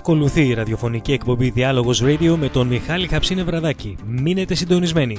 Ακολουθεί η ραδιοφωνική εκπομπή Διάλογος Radio με τον Μιχάλη Χαψίνε Βραδάκη. Μείνετε συντονισμένοι.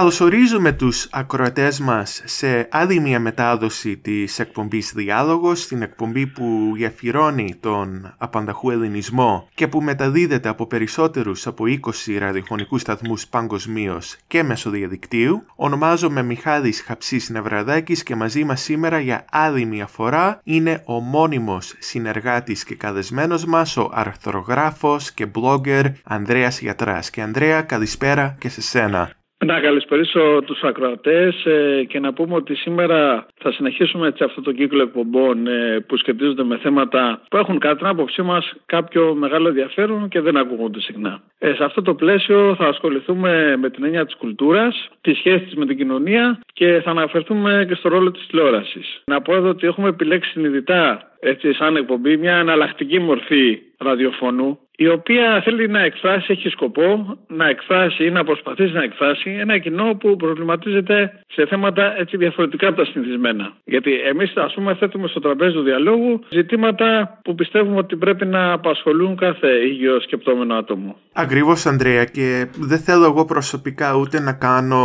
Καλωσορίζουμε τους ακροατές μας σε άλλη μια μετάδοση της εκπομπής Διάλογος, την εκπομπή που γεφυρώνει τον απανταχού ελληνισμό και που μεταδίδεται από περισσότερους από 20 ραδιοφωνικούς σταθμούς παγκοσμίως και μέσω διαδικτύου. Ονομάζομαι Μιχάλης Χαψής Νευραδάκης και μαζί μας σήμερα για άλλη μια φορά είναι ο μόνιμος συνεργάτης και καλεσμένος μας, ο αρθρογράφος και blogger Ανδρέας Γιατράς. Και Ανδρέα, καλησπέρα και σε σένα. Να καλησπερίσω τους ακροατές ε, και να πούμε ότι σήμερα θα συνεχίσουμε έτσι αυτό το κύκλο εκπομπών ε, που σχετίζονται με θέματα που έχουν κατά την άποψή μας κάποιο μεγάλο ενδιαφέρον και δεν ακούγονται συχνά. Ε, σε αυτό το πλαίσιο θα ασχοληθούμε με την έννοια της κουλτούρας, τη σχέση της με την κοινωνία και θα αναφερθούμε και στο ρόλο της τηλεόρασης. Να πω εδώ ότι έχουμε επιλέξει συνειδητά έτσι σαν εκπομπή μια εναλλακτική μορφή ραδιοφωνού η οποία θέλει να εκφράσει, έχει σκοπό να εκφράσει ή να προσπαθήσει να εκφράσει ένα κοινό που προβληματίζεται σε θέματα έτσι διαφορετικά από τα συνηθισμένα. Γιατί εμείς, ας πούμε, θέτουμε στο τραπέζι του διαλόγου ζητήματα που πιστεύουμε ότι πρέπει να απασχολούν κάθε υγιό σκεπτόμενο άτομο. Ακριβώς, Ανδρέα, και δεν θέλω εγώ προσωπικά ούτε να κάνω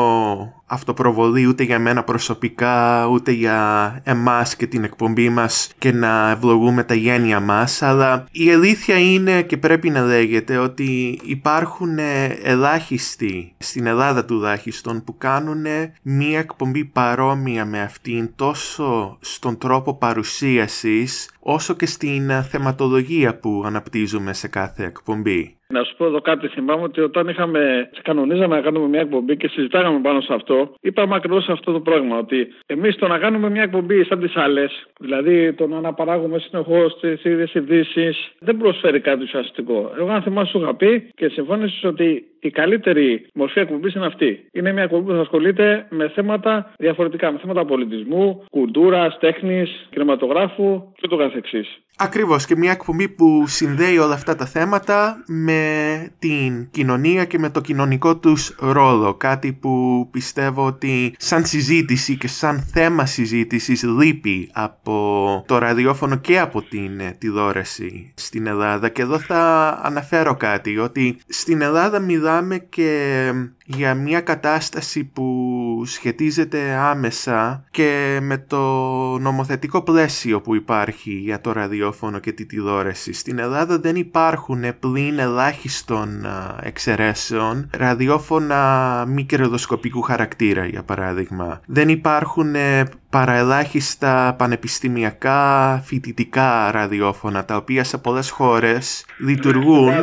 αυτοπροβολή ούτε για μένα προσωπικά ούτε για εμάς και την εκπομπή μας και να ευλογούμε τα γένεια μας αλλά η αλήθεια είναι και πρέπει να λέγεται ότι υπάρχουν ελάχιστοι στην Ελλάδα τουλάχιστον που κάνουν μία εκπομπή παρόμοια με αυτήν τόσο στον τρόπο παρουσίασης όσο και στην θεματολογία που αναπτύσσουμε σε κάθε εκπομπή. Να σου πω εδώ κάτι. Θυμάμαι ότι όταν είχαμε, κανονίζαμε να κάνουμε μια εκπομπή και συζητάγαμε πάνω σε αυτό, είπαμε ακριβώς αυτό το πράγμα. Ότι εμείς το να κάνουμε μια εκπομπή σαν τις άλλες, δηλαδή το να αναπαράγουμε συνεχώς τις ίδιες ειδήσεις, δεν προσφέρει κάτι ουσιαστικό. Εγώ, αν θυμάσαι, σου είχα πει και συμφώνησες ότι η καλύτερη μορφή εκπομπής είναι αυτή. Είναι μια εκπομπή που θα ασχολείται με θέματα διαφορετικά, με θέματα πολιτισμού, κουλτούρας, τέχνης, κινηματογράφου κ.ο.κ. Ακριβώς και μια εκπομπή που συνδέει όλα αυτά τα θέματα με την κοινωνία και με το κοινωνικό τους ρόλο. Κάτι που πιστεύω ότι σαν συζήτηση και σαν θέμα συζήτησης λείπει από το ραδιόφωνο και από την τηλεόραση στην Ελλάδα. Και εδώ θα αναφέρω κάτι, ότι στην Ελλάδα μιλάμε και για μια κατάσταση που σχετίζεται άμεσα και με το νομοθετικό πλαίσιο που υπάρχει για το ραδιόφωνο και τη τηλεόραση. Στην Ελλάδα δεν υπάρχουν πλην ελάχιστων εξαιρέσεων ραδιόφωνα μη κερδοσκοπικού χαρακτήρα για παράδειγμα. Δεν υπάρχουν παραελάχιστα πανεπιστημιακά φοιτητικά ραδιόφωνα τα οποία σε πολλές χώρες λειτουργούν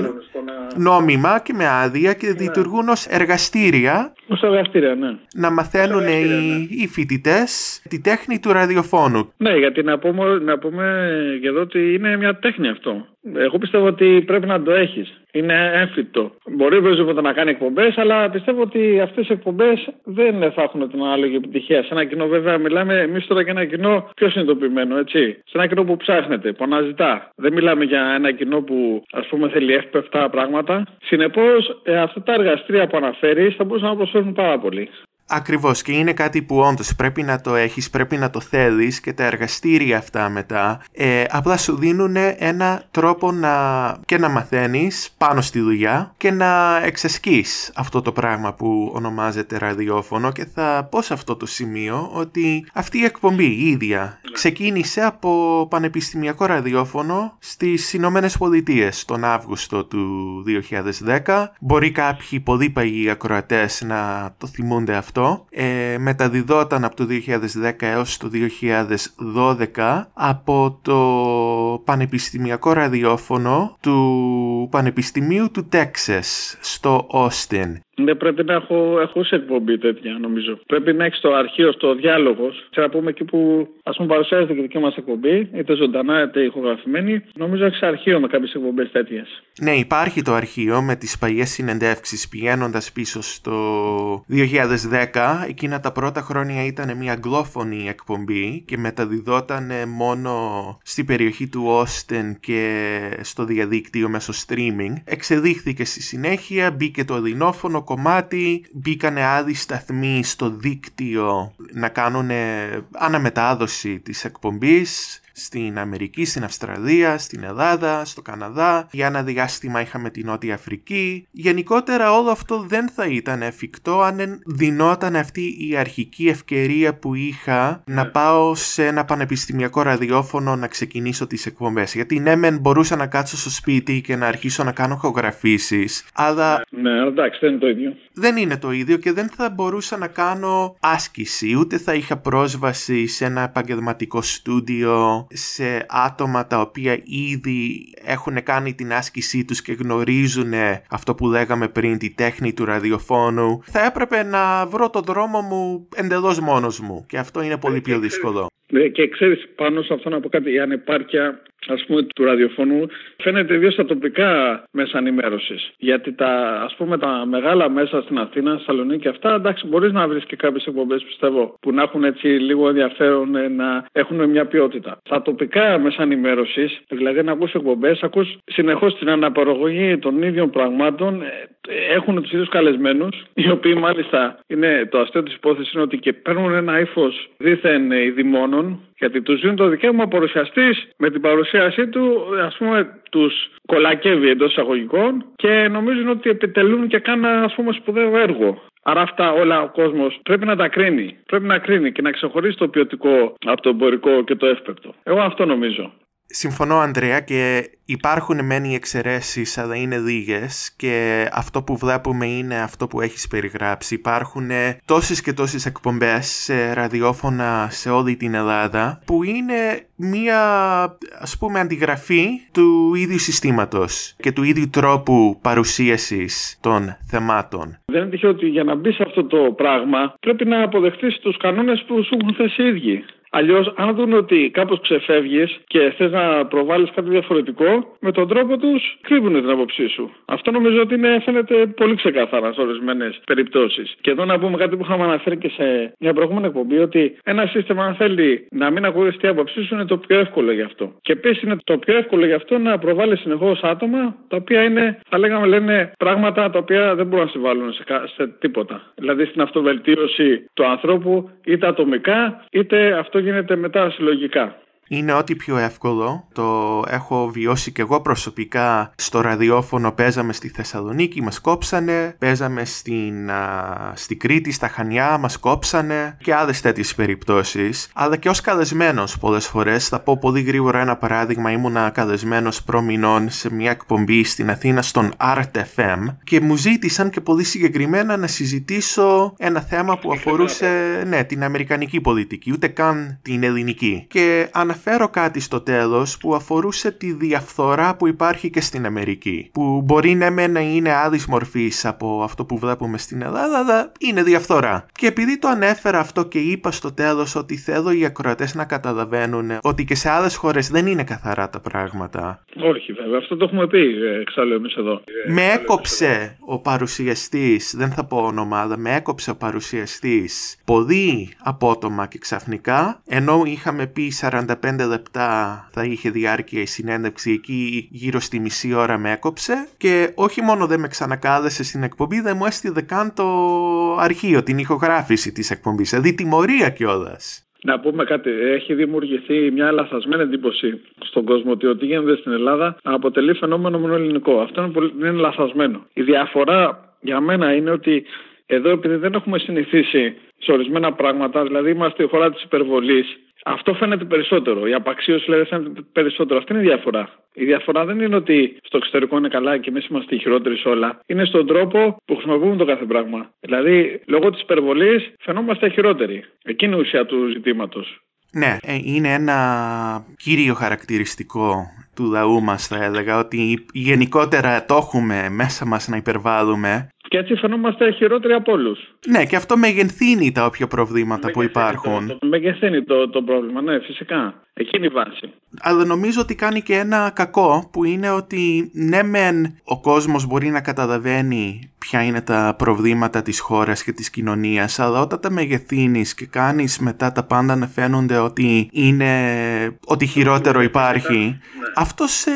νόμιμα και με άδεια και λειτουργούν ως εργαστήρια Ω εργαστήρια, ναι. Να μαθαίνουν οι, ναι. οι φοιτητές τη τέχνη του ραδιοφώνου. Ναι, γιατί να πούμε, να πούμε και εδώ ότι είναι μια τέχνη αυτό. Εγώ πιστεύω ότι πρέπει να το έχεις. Είναι έμφυτο. Μπορεί οπωσδήποτε να κάνει εκπομπές, αλλά πιστεύω ότι αυτές οι εκπομπές δεν θα έχουν την ανάλογη επιτυχία. Σε ένα κοινό, βέβαια, μιλάμε εμείς τώρα για ένα κοινό πιο συνειδητοποιημένο, έτσι. Σε ένα κοινό που ψάχνεται, που αναζητά. Δεν μιλάμε για ένα κοινό που, ας πούμε, θέλει εύπευτα πράγματα. Συνεπώς, ε, αυτά τα εργαστήρια που αναφέρεις θα μπορούσαν να προσφέρουν πάρα πολύ. Ακριβώς και είναι κάτι που όντως πρέπει να το έχεις, πρέπει να το θέλεις και τα εργαστήρια αυτά μετά ε, απλά σου δίνουν ένα τρόπο να και να μαθαίνεις πάνω στη δουλειά και να εξασκείς αυτό το πράγμα που ονομάζεται ραδιόφωνο και θα πω σε αυτό το σημείο ότι αυτή η εκπομπή η ίδια ξεκίνησε από πανεπιστημιακό ραδιόφωνο στις Ηνωμένες Πολιτείες τον Αύγουστο του 2010 μπορεί κάποιοι πολύ παγιοί ακροατές να το θυμούνται αυτό ε, μεταδιδόταν από το 2010 έως το 2012 από το πανεπιστημιακό ραδιόφωνο του Πανεπιστημίου του Τέξες στο Όστιν Δεν πρέπει να έχω, έχω σε εκπομπή τέτοια, νομίζω. Πρέπει να έχεις το αρχείο, στο διάλογος. Ξέρω να πούμε εκεί που ας πούμε παρουσιάζεται και δική μας εκπομπή, είτε ζωντανά είτε ηχογραφημένη. Νομίζω έχεις αρχείο με κάποιες εκπομπές τέτοιες. Ναι, υπάρχει το αρχείο με τις παλιές συνεντεύξεις πηγαίνοντας πίσω στο 2010. Εκείνα τα πρώτα χρόνια ήταν μια αγγλόφωνη εκπομπή και μεταδιδόταν μόνο στην περιοχή του Όστεν και στο διαδίκτυο μέσω streaming. Εξεδείχθηκε στη συνέχεια, μπήκε το ελληνόφωνο κομμάτι, μπήκανε άδειοι σταθμοί στο δίκτυο να κάνουν αναμετάδοση της εκπομπής στην Αμερική, στην Αυστραλία, στην Ελλάδα, στο Καναδά. Για ένα διάστημα είχαμε την Νότια Αφρική. Γενικότερα όλο αυτό δεν θα ήταν εφικτό αν δινόταν αυτή η αρχική ευκαιρία που είχα να ναι. πάω σε ένα πανεπιστημιακό ραδιόφωνο να ξεκινήσω τις εκπομπές. Γιατί ναι μεν μπορούσα να κάτσω στο σπίτι και να αρχίσω να κάνω χογραφήσεις, αλλά... Ναι, εντάξει, δεν είναι το ίδιο. Δεν είναι το ίδιο και δεν θα μπορούσα να κάνω άσκηση, ούτε θα είχα πρόσβαση σε ένα επαγγελματικό στούντιο σε άτομα τα οποία ήδη έχουν κάνει την άσκησή τους και γνωρίζουν αυτό που λέγαμε πριν, τη τέχνη του ραδιοφώνου, θα έπρεπε να βρω το δρόμο μου εντελώς μόνος μου και αυτό είναι πολύ πιο δύσκολο. Ναι, και ξέρεις πάνω σε αυτό να πω κάτι, η ανεπάρκεια ας πούμε του ραδιοφωνού φαίνεται ιδίως στα τοπικά μέσα ενημέρωσης. Γιατί τα, ας πούμε, τα μεγάλα μέσα στην Αθήνα, Σαλονίκη και αυτά, εντάξει, μπορείς να βρεις και κάποιες εκπομπές, πιστεύω, που να έχουν έτσι λίγο ενδιαφέρον ε, να έχουν μια ποιότητα. Στα τοπικά μέσα ενημέρωσης, δηλαδή να ακούς εκπομπές, ακούς συνεχώς την αναπαραγωγή των ίδιων πραγμάτων, ε, έχουν τους ίδιους καλεσμένους, οι οποίοι μάλιστα είναι το αστείο της υπόθεσης είναι ότι και παίρνουν ένα ύφος δίθεν ειδημόνων, γιατί τους δίνουν το δικαίωμα παρουσιαστής με την παρουσίασή του, ας πούμε, τους κολακεύει εντός εισαγωγικών και νομίζουν ότι επιτελούν και κάνουν ας πούμε σπουδαίο έργο. Άρα αυτά όλα ο κόσμος πρέπει να τα κρίνει. Πρέπει να κρίνει και να ξεχωρίσει το ποιοτικό από το εμπορικό και το εύπεπτο. Εγώ αυτό νομίζω. Συμφωνώ, Ανδρέα, και υπάρχουν μεν οι εξαιρέσεις, αλλά είναι λίγες και αυτό που βλέπουμε είναι αυτό που έχεις περιγράψει. Υπάρχουν τόσες και τόσες εκπομπές σε ραδιόφωνα σε όλη την Ελλάδα που είναι μία ας πούμε αντιγραφή του ίδιου συστήματος και του ίδιου τρόπου παρουσίασης των θεμάτων. Δεν είναι τυχαίο ότι για να μπει σε αυτό το πράγμα πρέπει να αποδεχτείς τους κανόνες που σου έχουν θέσει οι ίδιοι. Αλλιώς, αν δουν ότι κάπως ξεφεύγεις και θες να προβάλλεις κάτι διαφορετικό, με τον τρόπο τους κρύβουν την άποψή σου. Αυτό νομίζω ότι είναι, φαίνεται πολύ ξεκάθαρα σε ορισμένες περιπτώσεις. Και εδώ να πούμε κάτι που είχαμε αναφέρει και σε μια προηγούμενη εκπομπή, ότι ένα σύστημα, αν θέλει να μην ακούγεται την άποψή σου, είναι το πιο εύκολο γι' αυτό. Και επίσης είναι το πιο εύκολο γι' αυτό να προβάλλεις συνεχώς άτομα τα οποία είναι, θα λέγαμε, λένε πράγματα τα οποία δεν μπορούν να συμβάλλουν σε, σε τίποτα. Δηλαδή στην αυτοβελτίωση του ανθρώπου, είτε ατομικά, είτε αυτό γίνεται μετά συλλογικά είναι ό,τι πιο εύκολο. Το έχω βιώσει και εγώ προσωπικά στο ραδιόφωνο. Παίζαμε στη Θεσσαλονίκη, μας κόψανε. Παίζαμε στην, α, στη Κρήτη, στα Χανιά, μας κόψανε. Και άλλες τέτοιες περιπτώσεις. Αλλά και ως καλεσμένος πολλές φορές. Θα πω πολύ γρήγορα ένα παράδειγμα. Ήμουνα καλεσμένος προμηνών σε μια εκπομπή στην Αθήνα στον Art FM και μου ζήτησαν και πολύ συγκεκριμένα να συζητήσω ένα θέμα που αφορούσε ναι, την Αμερικανική πολιτική, ούτε καν την ελληνική. Και αναφέρω κάτι στο τέλος που αφορούσε τη διαφθορά που υπάρχει και στην Αμερική. Που μπορεί ναι με να είναι άλλη μορφής από αυτό που βλέπουμε στην Ελλάδα, αλλά είναι διαφθορά. Και επειδή το ανέφερα αυτό και είπα στο τέλος ότι θέλω οι ακροατές να καταλαβαίνουν ότι και σε άλλες χώρες δεν είναι καθαρά τα πράγματα. Όχι βέβαια, αυτό το έχουμε πει ε, εξάλλου εμείς εδώ. Με έκοψε ο παρουσιαστής, δεν θα πω όνομα, αλλά με έκοψε ο παρουσιαστής πολύ απότομα και ξαφνικά, ενώ είχαμε πει 45 λεπτά θα είχε διάρκεια η συνέντευξη εκεί γύρω στη μισή ώρα με έκοψε και όχι μόνο δεν με ξανακάλεσε στην εκπομπή δεν μου έστειλε καν το αρχείο, την ηχογράφηση της εκπομπής, δηλαδή τιμωρία κιόλας. Να πούμε κάτι. Έχει δημιουργηθεί μια λαθασμένη εντύπωση στον κόσμο ότι ό,τι γίνεται στην Ελλάδα αποτελεί φαινόμενο μόνο ελληνικό. Αυτό είναι, πολύ, είναι λαθασμένο. Η διαφορά για μένα είναι ότι εδώ επειδή δεν έχουμε συνηθίσει σε ορισμένα πράγματα, δηλαδή είμαστε η χώρα της υπερβολής, αυτό φαίνεται περισσότερο. Η απαξίωση δηλαδή φαίνεται περισσότερο. Αυτή είναι η διαφορά. Η διαφορά δεν είναι ότι στο εξωτερικό είναι καλά και εμείς είμαστε οι χειρότεροι σε όλα. Είναι στον τρόπο που χρησιμοποιούμε το κάθε πράγμα. Δηλαδή, λόγω της υπερβολής φαινόμαστε χειρότεροι. Εκείνη η ουσία του ζητήματος. Ναι, ε, είναι ένα κύριο χαρακτηριστικό του λαού μας θα έλεγα ότι γενικότερα το έχουμε μέσα μας να υπερβάλλουμε Και έτσι φαινόμαστε χειρότεροι από όλους. Ναι, και αυτό μεγενθύνει τα όποια προβλήματα που υπάρχουν. Το, το, μεγεθύνει το, το πρόβλημα, ναι, φυσικά. Εκείνη η βάση. Αλλά νομίζω ότι κάνει και ένα κακό που είναι ότι ναι μεν ο κόσμος μπορεί να καταλαβαίνει ποια είναι τα προβλήματα της χώρας και της κοινωνίας αλλά όταν τα μεγεθύνεις και κάνεις μετά τα πάντα να φαίνονται ότι είναι ότι χειρότερο υπάρχει ναι. αυτό σε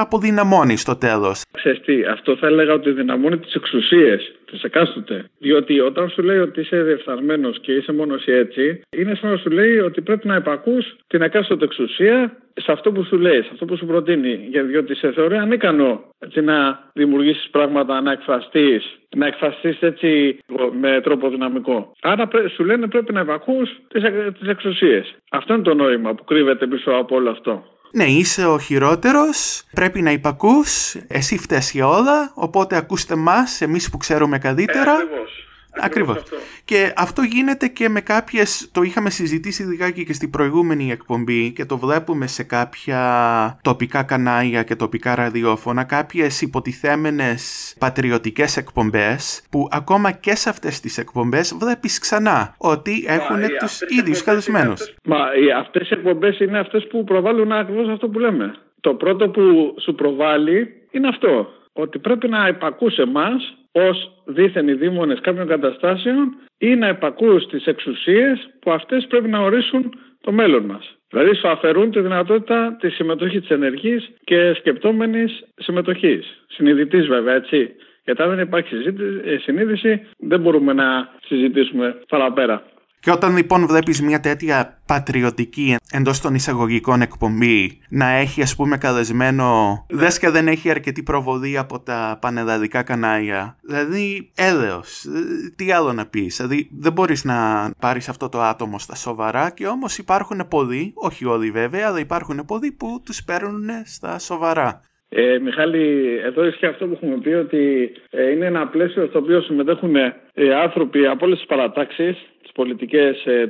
αποδυναμώνει στο τέλος. Ξέρεις τι, αυτό θα έλεγα ότι δυναμώνει τις εξουσίες τι εκάστοτε. Διότι όταν σου λέει ότι είσαι διεφθαρμένος και είσαι μόνος έτσι, είναι σαν να σου λέει ότι πρέπει να υπακού την εκάστοτε εξουσία σε αυτό που σου λέει, σε αυτό που σου προτείνει. Διότι σε θεωρεί ανίκανο έτσι, να δημιουργήσεις πράγματα, να εκφραστείς, να εκφραστείς έτσι με τρόπο δυναμικό. Άρα σου λένε πρέπει να υπακού τις εξουσίες. Αυτό είναι το νόημα που κρύβεται πίσω από όλο αυτό. Ναι, είσαι ο χειρότερος, πρέπει να υπακούς, εσύ φταίς για όλα, οπότε ακούστε μας, εμείς που ξέρουμε καλύτερα. Ε, Ακριβώς. Και αυτό γίνεται και με κάποιες, το είχαμε συζητήσει λιγάκι και στην προηγούμενη εκπομπή και το βλέπουμε σε κάποια τοπικά κανάλια και τοπικά ραδιόφωνα, κάποιες υποτιθέμενες πατριωτικές εκπομπές που ακόμα και σε αυτές τις εκπομπές βλέπεις ξανά ότι έχουν Μα, τους ίδιους καλεσμένους. Μα αυτές οι εκπομπές είναι αυτές που προβάλλουν ακριβώς αυτό που λέμε. Το πρώτο που σου προβάλλει είναι αυτό. Ότι πρέπει να υπακούσε εμάς ως δίθεν δήμονες κάποιων καταστάσεων ή να υπακούουν στις εξουσίες που αυτές πρέπει να ορίσουν το μέλλον μας. Δηλαδή σου αφαιρούν τη δυνατότητα της συμμετοχής της ενεργής και σκεπτόμενης συμμετοχής. Συνειδητής βέβαια έτσι. Γιατί αν δεν υπάρχει συνείδηση δεν μπορούμε να συζητήσουμε παραπέρα. Και όταν λοιπόν βλέπεις μια τέτοια πατριωτική εντός των εισαγωγικών εκπομπή να έχει ας πούμε καλεσμένο δες και δεν έχει αρκετή προβολή από τα πανελλαδικά κανάλια δηλαδή έλεος, τι άλλο να πεις δηλαδή δεν μπορείς να πάρεις αυτό το άτομο στα σοβαρά και όμως υπάρχουν πολλοί, όχι όλοι βέβαια αλλά υπάρχουν πολλοί που τους παίρνουν στα σοβαρά. Ε, Μιχάλη, εδώ ισχύει αυτό που έχουμε πει ότι ε, είναι ένα πλαίσιο στο οποίο συμμετέχουν ε, άνθρωποι από όλες τις παρατάξεις πολιτικές, ε,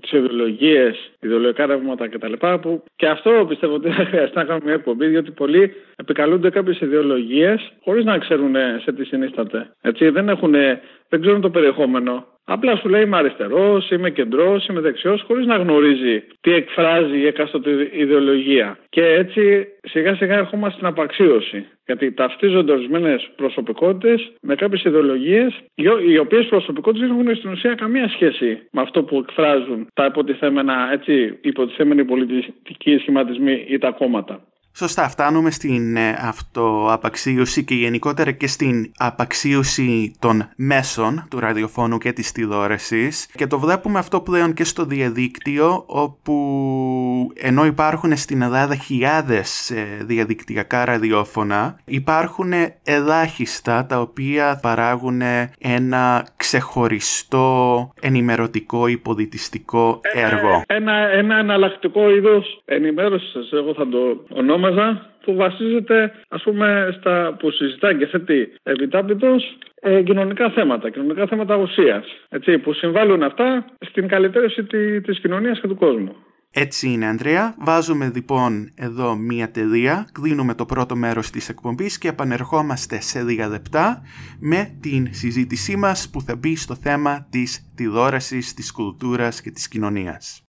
τις ιδεολογίες, ιδεολογικά ρεύματα κτλ. Που και αυτό πιστεύω ότι δεν χρειάζεται να κάνουμε μια εκπομπή, διότι πολλοί επικαλούνται κάποιες ιδεολογίες χωρίς να ξέρουν σε τι συνίσταται. Έτσι, δεν, έχουν, δεν ξέρουν το περιεχόμενο. Απλά σου λέει είμαι αριστερός, είμαι κεντρός, είμαι δεξιός, χωρίς να γνωρίζει τι εκφράζει η εκάστοτε ιδεολογία. Και έτσι σιγά σιγά ερχόμαστε στην απαξίωση. Γιατί ταυτίζονται ορισμένες προσωπικότητες με κάποιες ιδεολογίες, οι οποίες προσωπικότητες δεν έχουν στην ουσία καμία σχέση με αυτό που εκφράζουν τα υποτιθέμενα, έτσι, υποτιθέμενοι πολιτικοί σχηματισμοί ή τα κόμματα. Σωστά, φτάνουμε στην ε, αυτοαπαξίωση και γενικότερα και στην απαξίωση των μέσων του ραδιοφώνου και της τηλεόρασης και το βλέπουμε αυτό πλέον και στο διαδίκτυο όπου ενώ υπάρχουν στην Ελλάδα χιλιάδες ε, διαδικτυακά ραδιόφωνα υπάρχουν ελάχιστα τα οποία παράγουν ένα ξεχωριστό ενημερωτικό ή πολιτιστικό έργο. Ένα, ένα εναλλακτικό είδος ενημέρωσης, εγώ θα το ονόμασα που βασίζεται ας πούμε στα, που συζητάει και θέτει επιτάπητος ε, κοινωνικά θέματα, κοινωνικά θέματα ουσίας έτσι, που συμβάλλουν αυτά στην καλυτέρωση της κοινωνίας και του κόσμου. Έτσι είναι Ανδρέα, βάζουμε λοιπόν εδώ μία τελεία, κλείνουμε το πρώτο μέρος της εκπομπής και επανερχόμαστε σε λίγα λεπτά με την συζήτησή μας που θα μπει στο θέμα της τηλεόρασης, της κουλτούρας και της κοινωνίας.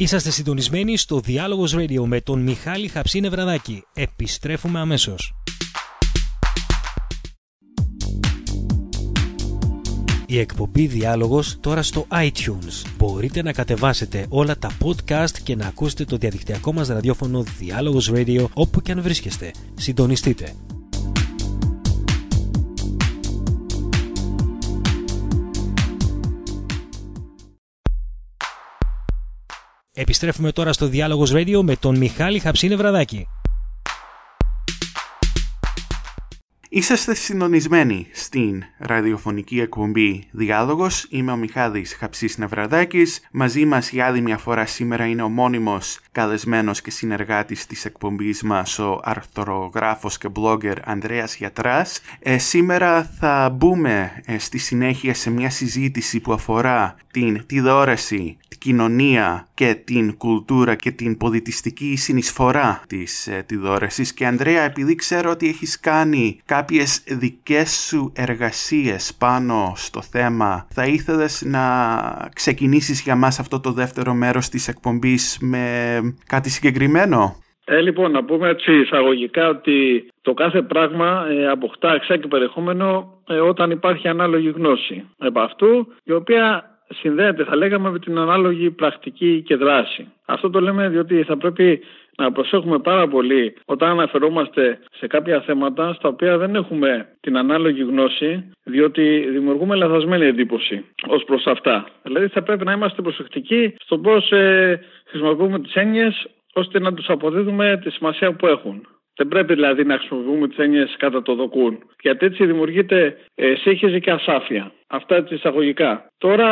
Είσαστε συντονισμένοι στο Διάλογος Radio με τον Μιχάλη Χαψίνε Βραδάκη. Επιστρέφουμε αμέσως. Η εκπομπή Διάλογος τώρα στο iTunes. Μπορείτε να κατεβάσετε όλα τα podcast και να ακούσετε το διαδικτυακό μας ραδιόφωνο Διάλογος Radio όπου και αν βρίσκεστε. Συντονιστείτε. Επιστρέφουμε τώρα στο Διάλογος Radio με τον Μιχάλη Χαψίνε Βραδάκη. Είσαστε συντονισμένοι στην ραδιοφωνική εκπομπή Διάλογος. Είμαι ο Μιχάλης Χαψής Νευραδάκης. Μαζί μας για άλλη μια φορά σήμερα είναι ο μόνιμος καλεσμένος και συνεργάτης της εκπομπής μας ο αρθρογράφος και blogger Ανδρέας Γιατράς. Ε, σήμερα θα μπούμε ε, στη συνέχεια σε μια συζήτηση που αφορά την τηλεόραση, την κοινωνία και την κουλτούρα και την πολιτιστική συνεισφορά της ε, τηλεόρασης και Ανδρέα επειδή ξέρω ότι έχεις κάνει κάποιες δικές σου εργασίες πάνω στο θέμα. Θα ήθελες να ξεκινήσεις για μας αυτό το δεύτερο μέρος της εκπομπής με κάτι συγκεκριμένο; Ε, λοιπόν, να πούμε έτσι εισαγωγικά ότι το κάθε πράγμα ε, αποκτά εξά και περιεχόμενο ε, όταν υπάρχει ανάλογη γνώση επ' αυτού, η οποία συνδέεται, θα λέγαμε, με την ανάλογη πρακτική και δράση. Αυτό το λέμε διότι θα πρέπει να προσέχουμε πάρα πολύ όταν αναφερόμαστε σε κάποια θέματα στα οποία δεν έχουμε την ανάλογη γνώση, διότι δημιουργούμε λαθασμένη εντύπωση ως προς αυτά. Δηλαδή, θα πρέπει να είμαστε προσεκτικοί στο πώς ε, χρησιμοποιούμε τις έννοιες ώστε να τους αποδίδουμε τη σημασία που έχουν. Δεν πρέπει δηλαδή να χρησιμοποιούμε τις έννοιες κατά το δοκούν. Γιατί έτσι δημιουργείται ε, σύγχυση και ασάφεια. Αυτά έτσι εισαγωγικά. Τώρα,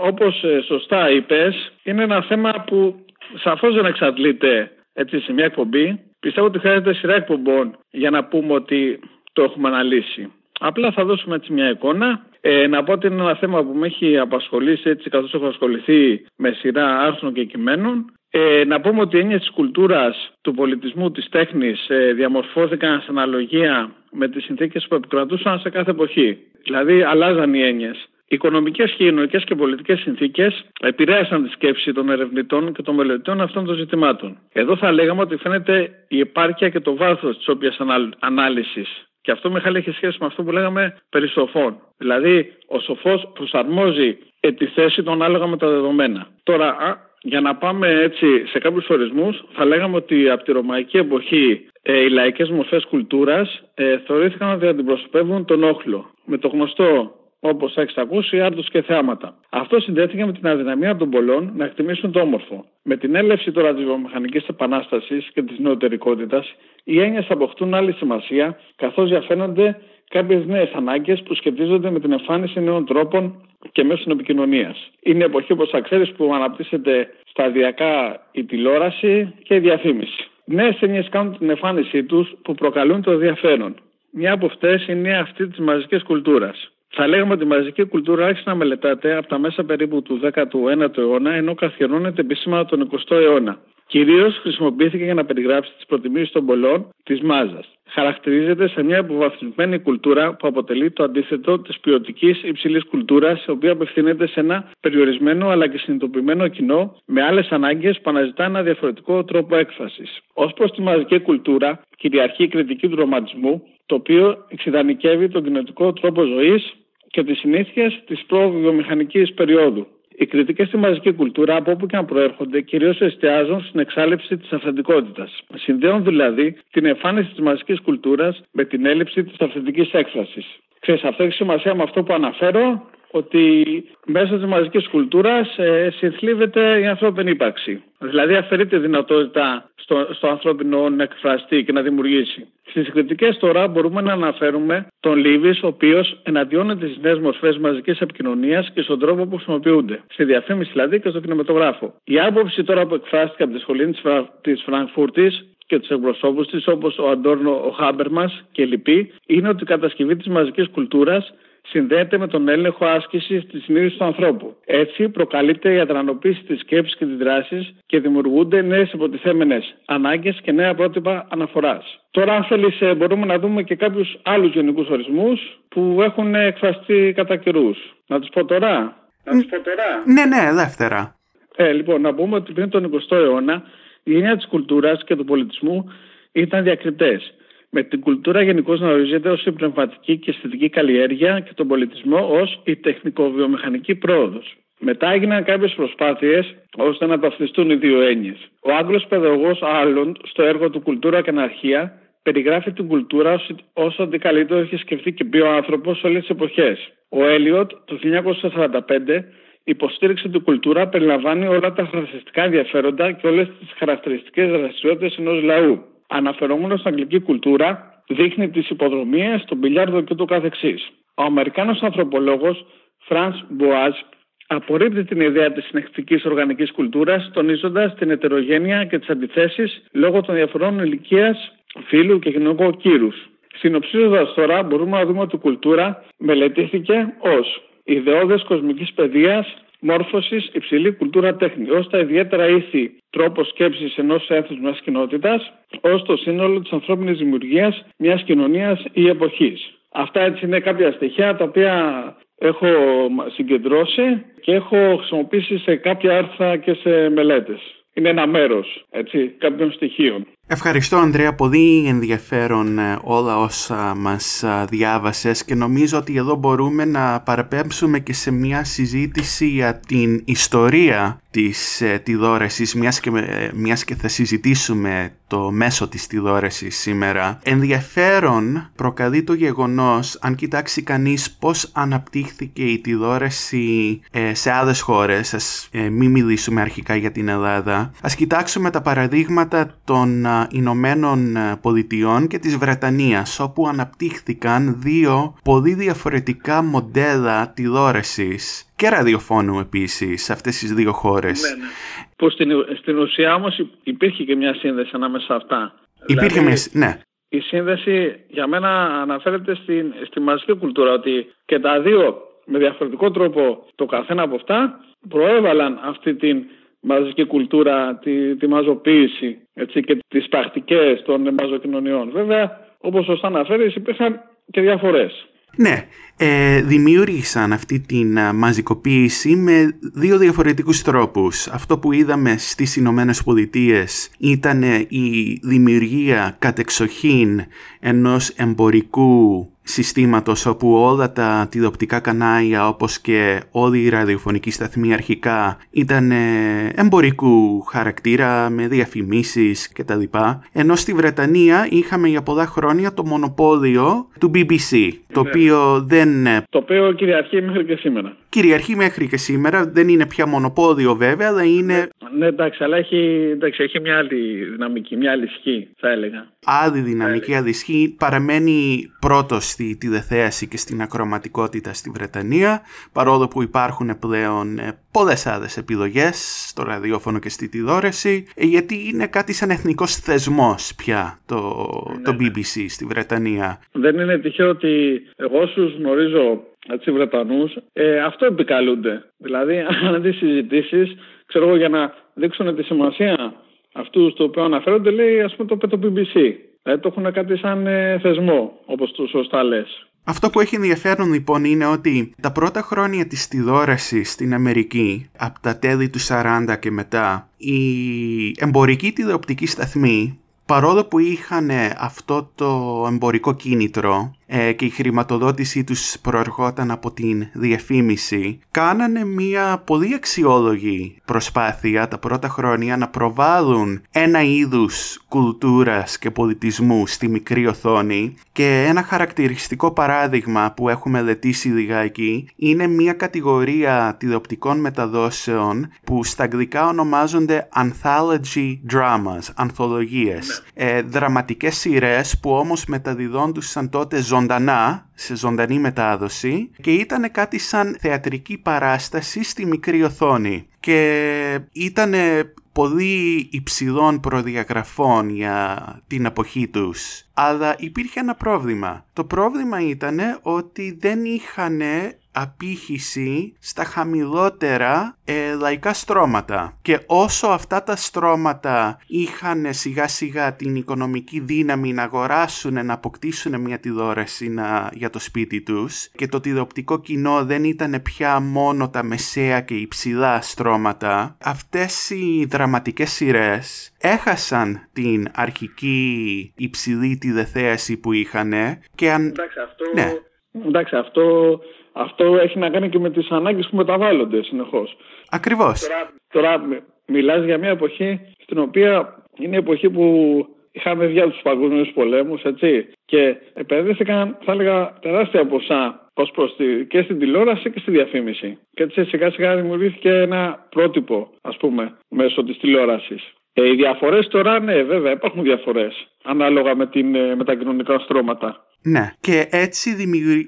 όπως ε, σωστά είπες, είναι ένα θέμα που σαφώς δεν εξαντλείται έτσι σε μια εκπομπή. Πιστεύω ότι χρειάζεται σειρά εκπομπών για να πούμε ότι το έχουμε αναλύσει. Απλά θα δώσουμε έτσι μια εικόνα. Ε, να πω ότι είναι ένα θέμα που με έχει απασχολήσει έτσι καθώς έχω ασχοληθεί με σειρά άρθρων και κειμένων. Ε, να πούμε ότι οι έννοιες της κουλτούρας, του πολιτισμού, της τέχνης ε, διαμορφώθηκαν σε αναλογία με τις συνθήκες που επικρατούσαν σε κάθε εποχή. Δηλαδή αλλάζαν οι έννοιες. Οι οικονομικέ, κοινωνικές και πολιτικές συνθήκες επηρέασαν τη σκέψη των ερευνητών και των μελετητών αυτών των ζητημάτων. Εδώ θα λέγαμε ότι φαίνεται η επάρκεια και το βάθος της όποιας ανάλυσης. Και αυτό μεγάλη έχει σχέση με αυτό που λέγαμε περί σοφών. Δηλαδή, ο σοφός προσαρμόζει τη θέση του ανάλογα με τα δεδομένα. Τώρα, για να πάμε έτσι σε κάποιους ορισμούς, θα λέγαμε ότι από τη ρωμαϊκή εποχή ε, οι λαϊκές μορφές κουλτούρας ε, θεωρήθηκαν ότι αντιπροσωπεύουν τον όχλο. Με το γνωστό όπως έχεις ακούσει, άρτου και θεάματα. Αυτό συνδέθηκε με την αδυναμία των πολλών να εκτιμήσουν το όμορφο. Με την έλευση τώρα τη βιομηχανική επανάστασης και της νεωτερικότητας, οι έννοιες αποκτούν άλλη σημασία, καθώς διαφαίνονται κάποιες νέες ανάγκες που σχετίζονται με την εμφάνιση νέων τρόπων και μέσων επικοινωνίας. Είναι εποχή, όπως θα ξέρεις, που αναπτύσσεται σταδιακά η τηλεόραση και η διαφήμιση. Νέες έννοιες κάνουν την εμφάνισή τους που προκαλούν το ενδιαφέρον. Μια από αυτές είναι αυτή της μαζικής κουλτούρας. Θα λέγαμε ότι η μαζική κουλτούρα άρχισε να μελετάται από τα μέσα περίπου του 19ου αιώνα, ενώ καθιερώνεται επίσημα τον 20ο αιώνα. Κυρίως χρησιμοποιήθηκε για να περιγράψει τις προτιμήσεις των πολλών της μάζας. Χαρακτηρίζεται σε μια αποβαθμισμένη κουλτούρα που αποτελεί το αντίθετο της ποιοτικής υψηλής κουλτούρας, η οποία απευθύνεται σε ένα περιορισμένο αλλά και συνειδητοποιημένο κοινό με άλλες ανάγκες που αναζητά ένα διαφορετικό τρόπο έκφρασης. Ω προς τη μαζική κουλτούρα, κυριαρχεί η κριτική του ρομαντισμού, το οποίο εξειδανικεύει τον κοινωτικό τρόπο ζωής και τις συνήθειες της προ-βιομηχανική περίοδου. Οι κριτικές στη μαζική κουλτούρα, από όπου και αν προέρχονται, κυρίως εστιάζουν στην εξάλληψη της αυθεντικότητας. Συνδέουν δηλαδή την εμφάνιση της μαζικής κουλτούρας με την έλλειψη της αυθεντικής έκφρασης. Ξέρεις, αυτό έχει σημασία με αυτό που αναφέρω, ότι μέσα της μαζικής κουλτούρας ε, συνθλίβεται η ανθρώπινη ύπαρξη. Δηλαδή αφαιρείται δυνατότητα στο, στο ανθρώπινο να εκφραστεί και να δημιουργήσει. Στις κριτικέ τώρα μπορούμε να αναφέρουμε τον Λίβι, ο οποίος εναντιώνεται στι νέες μορφές μαζικής επικοινωνίας και στον τρόπο που χρησιμοποιούνται. Στη διαφήμιση δηλαδή και στο κινηματογράφο. Η άποψη τώρα που εκφράστηκε από τη σχολή της Φραγκφούρτης και τους εκπροσώπους της, όπως ο Αντόρνο, ο Χάμπερμας και λοιποί, είναι ότι η κατασκευή της μαζικής κουλτούρας συνδέεται με τον έλεγχο άσκησης της συνείδηση του ανθρώπου. Έτσι, προκαλείται η αδρανοποίηση της σκέψης και της δράσης και δημιουργούνται νέες υποτιθέμενες ανάγκες και νέα πρότυπα αναφοράς. Τώρα, αν θέλεις, ε, μπορούμε να δούμε και κάποιους άλλους γενικούς ορισμούς που έχουν εκφραστεί κατά καιρούς. Να τους πω τώρα. Να τους πω τώρα. Ναι, ναι, δεύτερα. Ε, λοιπόν, να πούμε ότι πριν τον 20ο αιώνα η έννοια της κουλτούρας και του πολιτισμού ήταν διακριτές με την κουλτούρα γενικώ να ορίζεται ως η πνευματική και αισθητική καλλιέργεια και τον πολιτισμό ως η τεχνικοβιομηχανική πρόοδος. Μετά έγιναν κάποιες προσπάθειες ώστε να ταυτιστούν οι δύο έννοιες. Ο Άγγλος παιδαγωγός Άλλον, στο έργο του Κουλτούρα και Αναρχία, περιγράφει την κουλτούρα όσο ότι καλύτερο έχει σκεφτεί και πει ο άνθρωπος σε όλες τις εποχές. Ο Έλιοτ το 1945 υποστήριξε ότι η κουλτούρα περιλαμβάνει όλα τα χαρακτηριστικά ενδιαφέροντα και όλες τις χαρακτηριστικές δραστηριότητες ενός λαού αναφερόμενο στην αγγλική κουλτούρα, δείχνει τις υποδρομίες, τον πιλιάρδο και το καθεξής. Ο Αμερικάνος ανθρωπολόγος Φραντ Μποάζ απορρίπτει την ιδέα της συνεχτικής οργανικής κουλτούρας, τονίζοντας την ετερογένεια και τις αντιθέσεις λόγω των διαφορών ηλικίας, φύλου και κοινωνικού κύρους. Συνοψίζοντας τώρα, μπορούμε να δούμε ότι η κουλτούρα μελετήθηκε ως ιδεώδες κοσμικής παιδείας μόρφωσης, υψηλή κουλτούρα τέχνη, ως τα ιδιαίτερα ήθη τρόπος σκέψης ενός έθνους μιας κοινότητας, ως το σύνολο της ανθρώπινης δημιουργίας μιας κοινωνίας ή εποχής. Αυτά έτσι είναι κάποια στοιχεία τα οποία έχω συγκεντρώσει και έχω χρησιμοποιήσει σε κάποια άρθρα και σε μελέτες. Είναι ένα μέρος έτσι, κάποιων στοιχείων. Ευχαριστώ Ανδρέα, πολύ ενδιαφέρον ε, όλα όσα μας ε, διάβασες και νομίζω ότι εδώ μπορούμε να παραπέμψουμε και σε μια συζήτηση για την ιστορία της ε, τηλεόρασης μιας και, μιας και θα συζητήσουμε το μέσο της τηλεόρασης σήμερα. Ενδιαφέρον προκαλεί το γεγονός αν κοιτάξει κανείς πώς αναπτύχθηκε η τηλεόραση σε άλλες χώρες, ας μην μιλήσουμε αρχικά για την Ελλάδα, ας κοιτάξουμε τα παραδείγματα των Ηνωμένων ε, Πολιτειών και της Βρετανίας όπου αναπτύχθηκαν δύο πολύ διαφορετικά μοντέλα τηλεόρασης και ραδιοφώνου επίσης σε αυτές τις δύο χώρες. Ναι, ναι. Που στην, στην ουσία όμως υπήρχε και μια σύνδεση ανάμεσα σε αυτά. Υπήρχε δηλαδή, μια, ναι. Η σύνδεση για μένα αναφέρεται στην, στη μαζική κουλτούρα ότι και τα δύο με διαφορετικό τρόπο το καθένα από αυτά προέβαλαν αυτή την μαζική κουλτούρα, τη, τη μαζοποίηση έτσι, και τις πρακτικές των μαζοκοινωνιών. Βέβαια, όπως σωστά αναφέρεις, υπήρχαν και διαφορές. Ναι, ε, δημιούργησαν αυτή την μαζικοποίηση με δύο διαφορετικούς τρόπους. Αυτό που είδαμε στις Ηνωμένες Πολιτείες ήταν η δημιουργία κατεξοχήν ενός εμπορικού συστήματος όπου όλα τα τηλεοπτικά κανάλια όπως και όλη η ραδιοφωνική σταθμή αρχικά ήταν εμπορικού χαρακτήρα με διαφημίσεις κτλ. Ενώ στη Βρετανία είχαμε για πολλά χρόνια το μονοπόλιο του BBC το οποίο δεν... Το οποίο κυριαρχεί μέχρι και σήμερα. Κυριαρχεί μέχρι και σήμερα, δεν είναι πια μονοπόλιο βέβαια, αλλά είναι... Ναι, εντάξει, αλλά έχει, εντάξει, έχει μια άλλη δυναμική, μια άλλη ισχύ θα έλεγα. Άλλη δυναμική, άλλη ισχύ. Παραμένει πρώτος στη τηλεθέαση και στην ακροματικότητα στη Βρετανία, παρόλο που υπάρχουν πλέον ε, πολλές άλλες επιλογές στο ραδιόφωνο και στη τηλεόραση, ε, γιατί είναι κάτι σαν εθνικός θεσμός πια το, ναι, το BBC ναι. στη Βρετανία. Δεν είναι τυχαίο ότι εγώ σου γνωρίζω έτσι Βρετανούς, ε, αυτό επικαλούνται. Δηλαδή, αν τις συζητήσεις, ξέρω εγώ, για να δείξουν τη σημασία αυτούς στο οποίο αναφέρονται, λέει ας πούμε το, το BBC. Δηλαδή το έχουν κάτι σαν ε, θεσμό, όπως το σωστά λες. Αυτό που έχει ενδιαφέρον λοιπόν είναι ότι τα πρώτα χρόνια της τηλεόρασης στην Αμερική, από τα τέλη του 40 και μετά, η εμπορική τηλεοπτική σταθμή, παρόλο που είχαν αυτό το εμπορικό κίνητρο, ε, και η χρηματοδότησή τους προερχόταν από την διαφήμιση, κάνανε μια πολύ αξιόλογη προσπάθεια τα πρώτα χρόνια να προβάλλουν ένα είδους κουλτούρας και πολιτισμού στη μικρή οθόνη. Και ένα χαρακτηριστικό παράδειγμα που έχουμε μελετήσει λιγάκι είναι μια κατηγορία τηλεοπτικών μεταδόσεων που στα αγγλικά ονομάζονται anthology dramas, ανθολογίες, ναι. ε, δραματικές σειρές που όμως μεταδιδόντουσαν τότε ζωντανά ζωντανά, σε ζωντανή μετάδοση και ήταν κάτι σαν θεατρική παράσταση στη μικρή οθόνη και ήταν πολύ υψηλών προδιαγραφών για την εποχή τους. Αλλά υπήρχε ένα πρόβλημα. Το πρόβλημα ήταν ότι δεν είχαν απήχηση στα χαμηλότερα ε, λαϊκά στρώματα. Και όσο αυτά τα στρώματα είχαν σιγά σιγά την οικονομική δύναμη να αγοράσουν, να αποκτήσουν μια τηλεόραση να, για το σπίτι τους και το τηλεοπτικό κοινό δεν ήταν πια μόνο τα μεσαία και υψηλά στρώματα, αυτές οι δραματικές σειρές έχασαν την αρχική υψηλή τηλεθέαση που είχαν και αν... Εντάξει, αυτό... Ναι. Εντάξει, αυτό αυτό έχει να κάνει και με τις ανάγκες που μεταβάλλονται συνεχώς. Ακριβώς. Τώρα, τώρα μιλάς για μια εποχή στην οποία είναι η εποχή που είχαμε βγει από τους παγκόσμιους πολέμους, έτσι, και επενδύθηκαν, θα έλεγα, τεράστια ποσά ως προς τη, και στην τηλεόραση και στη διαφήμιση. Και έτσι σιγά σιγά δημιουργήθηκε ένα πρότυπο, ας πούμε, μέσω της τηλεόρασης. Ε, οι διαφορές τώρα, ναι, βέβαια, υπάρχουν διαφορές, ανάλογα με, την, ε, με τα κοινωνικά στρώματα. Ναι, και έτσι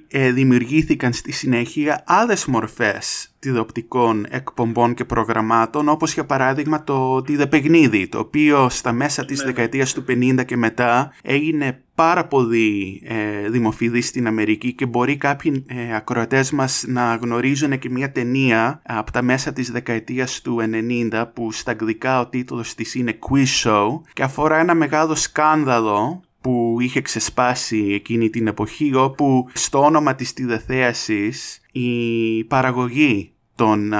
ε, δημιουργήθηκαν στη συνέχεια άλλες μορφές τηλεοπτικών εκπομπών και προγραμμάτων όπως για παράδειγμα το τηλεπαιγνίδι το οποίο στα μέσα της ναι. δεκαετίας του 50 και μετά έγινε πάρα πολύ ε, δημοφιλή στην Αμερική και μπορεί κάποιοι ε, ακροατές μας να γνωρίζουν και μια ταινία από τα μέσα της δεκαετίας του 90 που στα αγγλικά ο τίτλος της είναι Quiz Show και αφορά ένα μεγάλο σκάνδαλο που είχε ξεσπάσει εκείνη την εποχή όπου στο όνομα της τηλεθέασης η παραγωγή των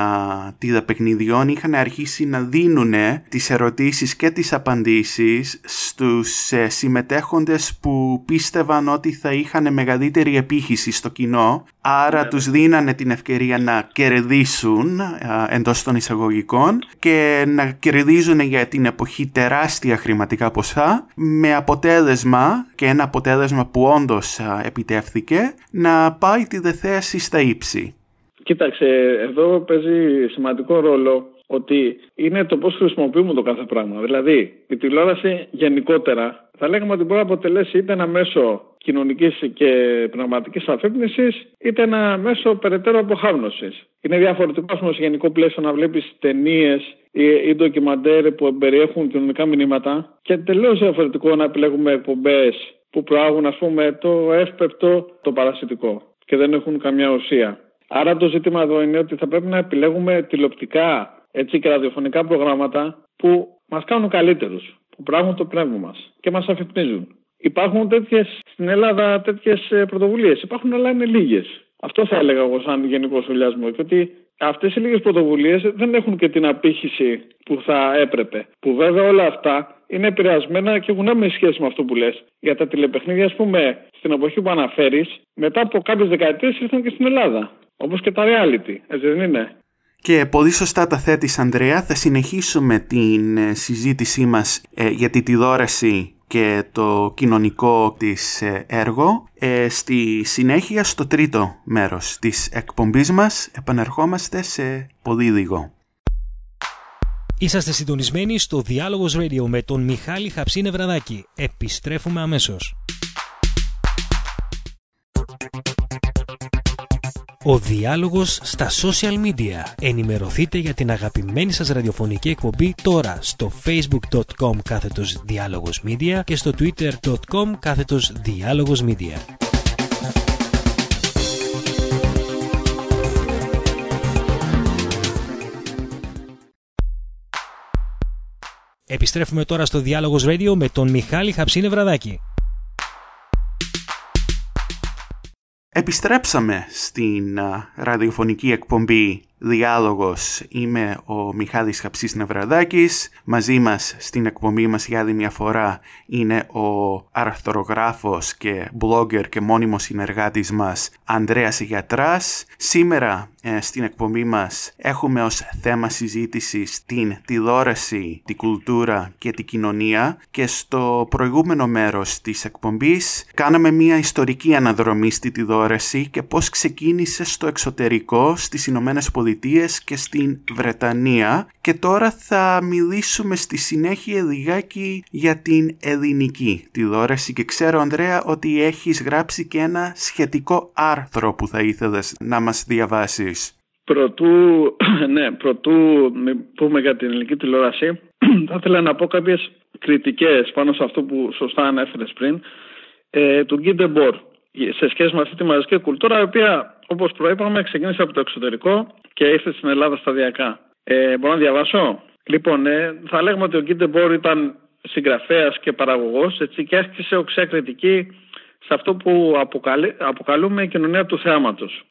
τηλεπαιχνιδιών είχαν αρχίσει να δίνουν τις ερωτήσεις και τις απαντήσεις στους ε, συμμετέχοντες που πίστευαν ότι θα είχαν μεγαλύτερη επίχυση στο κοινό άρα ναι. τους δίνανε την ευκαιρία να κερδίσουν εντός των εισαγωγικών και να κερδίζουν για την εποχή τεράστια χρηματικά ποσά με αποτέλεσμα και ένα αποτέλεσμα που όντως επιτεύθηκε να πάει τη δεθέαση στα ύψη. Κοίταξε, εδώ παίζει σημαντικό ρόλο ότι είναι το πώς χρησιμοποιούμε το κάθε πράγμα. Δηλαδή, η τηλεόραση γενικότερα θα λέγαμε ότι μπορεί να αποτελέσει είτε ένα μέσο κοινωνικής και πνευματικής αφύπνισης, είτε ένα μέσο περαιτέρω αποχάρνωση. Είναι διαφορετικό, ας πούμε, σε γενικό πλαίσιο να βλέπεις ταινίες ή, ή ντοκιμαντέρ που περιέχουν κοινωνικά μηνύματα και τελείως διαφορετικό να επιλέγουμε εκπομπές που προάγουν, ας πούμε, το εύπεπτο, το παρασιτικό και δεν έχουν καμιά ουσία. Άρα το ζήτημα εδώ είναι ότι θα πρέπει να επιλέγουμε τηλεοπτικά έτσι, και ραδιοφωνικά προγράμματα που μας κάνουν καλύτερους, που πράγουν το πνεύμα μας και μας αφυπνίζουν. Υπάρχουν τέτοιες στην Ελλάδα τέτοιες πρωτοβουλίες. Υπάρχουν, αλλά είναι λίγες. Αυτό θα έλεγα εγώ σαν γενικός σχολιασμός. Και ότι αυτές οι λίγες πρωτοβουλίες δεν έχουν και την απήχηση που θα έπρεπε. Που βέβαια όλα αυτά είναι επηρεασμένα και έχουν άμεση σχέση με αυτό που λες. Για τα τηλεπαιχνίδια, ας πούμε, στην εποχή που αναφέρεις, μετά από κάποιες δεκαετίες ήρθαν και στην Ελλάδα. Όπως και τα reality, έτσι δεν είναι; Και πολύ σωστά τα θέτεις Ανδρέα, θα συνεχίσουμε την ε, συζήτησή μας ε, για τη τηλεόραση και το κοινωνικό της ε, έργο. στη συνέχεια στο τρίτο μέρος της εκπομπής μας επανερχόμαστε σε πολύ λίγο. Είσαστε συντονισμένοι στο Διάλογος Radio με τον Μιχάλη Χαψίνε Βραδάκη. Επιστρέφουμε αμέσως. Ο διάλογος στα social media. Ενημερωθείτε για την αγαπημένη σας ραδιοφωνική εκπομπή τώρα στο facebook.com κάθετος διάλογος media και στο twitter.com κάθετος διάλογος media. Επιστρέφουμε τώρα στο Διάλογος Radio με τον Μιχάλη Χαψίνε Βραδάκη. Επιστρέψαμε στην ραδιοφωνική εκπομπή Διάλογος. Είμαι ο Μιχάλης Χαψής Νευραδάκης. Μαζί μας στην εκπομπή μας για άλλη μια φορά είναι ο αρθρογράφος και blogger και μόνιμος συνεργάτης μας Ανδρέας Γιατράς. Σήμερα ε, στην εκπομπή μας έχουμε ως θέμα συζήτησης την τηλεόραση, την κουλτούρα και την κοινωνία και στο προηγούμενο μέρος της εκπομπής κάναμε μια ιστορική αναδρομή στη τηλεόραση και πώς ξεκίνησε στο εξωτερικό στις Ηνωμένες Πολιτείες και στην Βρετανία. Και τώρα θα μιλήσουμε στη συνέχεια λιγάκι για την ελληνική τηλεόραση και ξέρω Ανδρέα ότι έχεις γράψει και ένα σχετικό άρθρο που θα ήθελες να μας διαβάσεις. Προτού, ναι, προτού πούμε για την ελληνική τηλεόραση, θα ήθελα να πω κάποιες κριτικές πάνω σε αυτό που σωστά ανέφερες πριν, ε, του Γκίντε Μπορ σε σχέση με αυτή τη μαζική κουλτούρα, η οποία, όπως προείπαμε, ξεκίνησε από το εξωτερικό και ήρθε στην Ελλάδα σταδιακά. Ε, μπορώ να διαβάσω; Λοιπόν, ε, θα λέγαμε ότι ο Γκίντε Μπορ ήταν συγγραφέας και παραγωγός και άσκησε οξέα κριτική σε αυτό που αποκαλούμε η κοινωνία του θεάματος.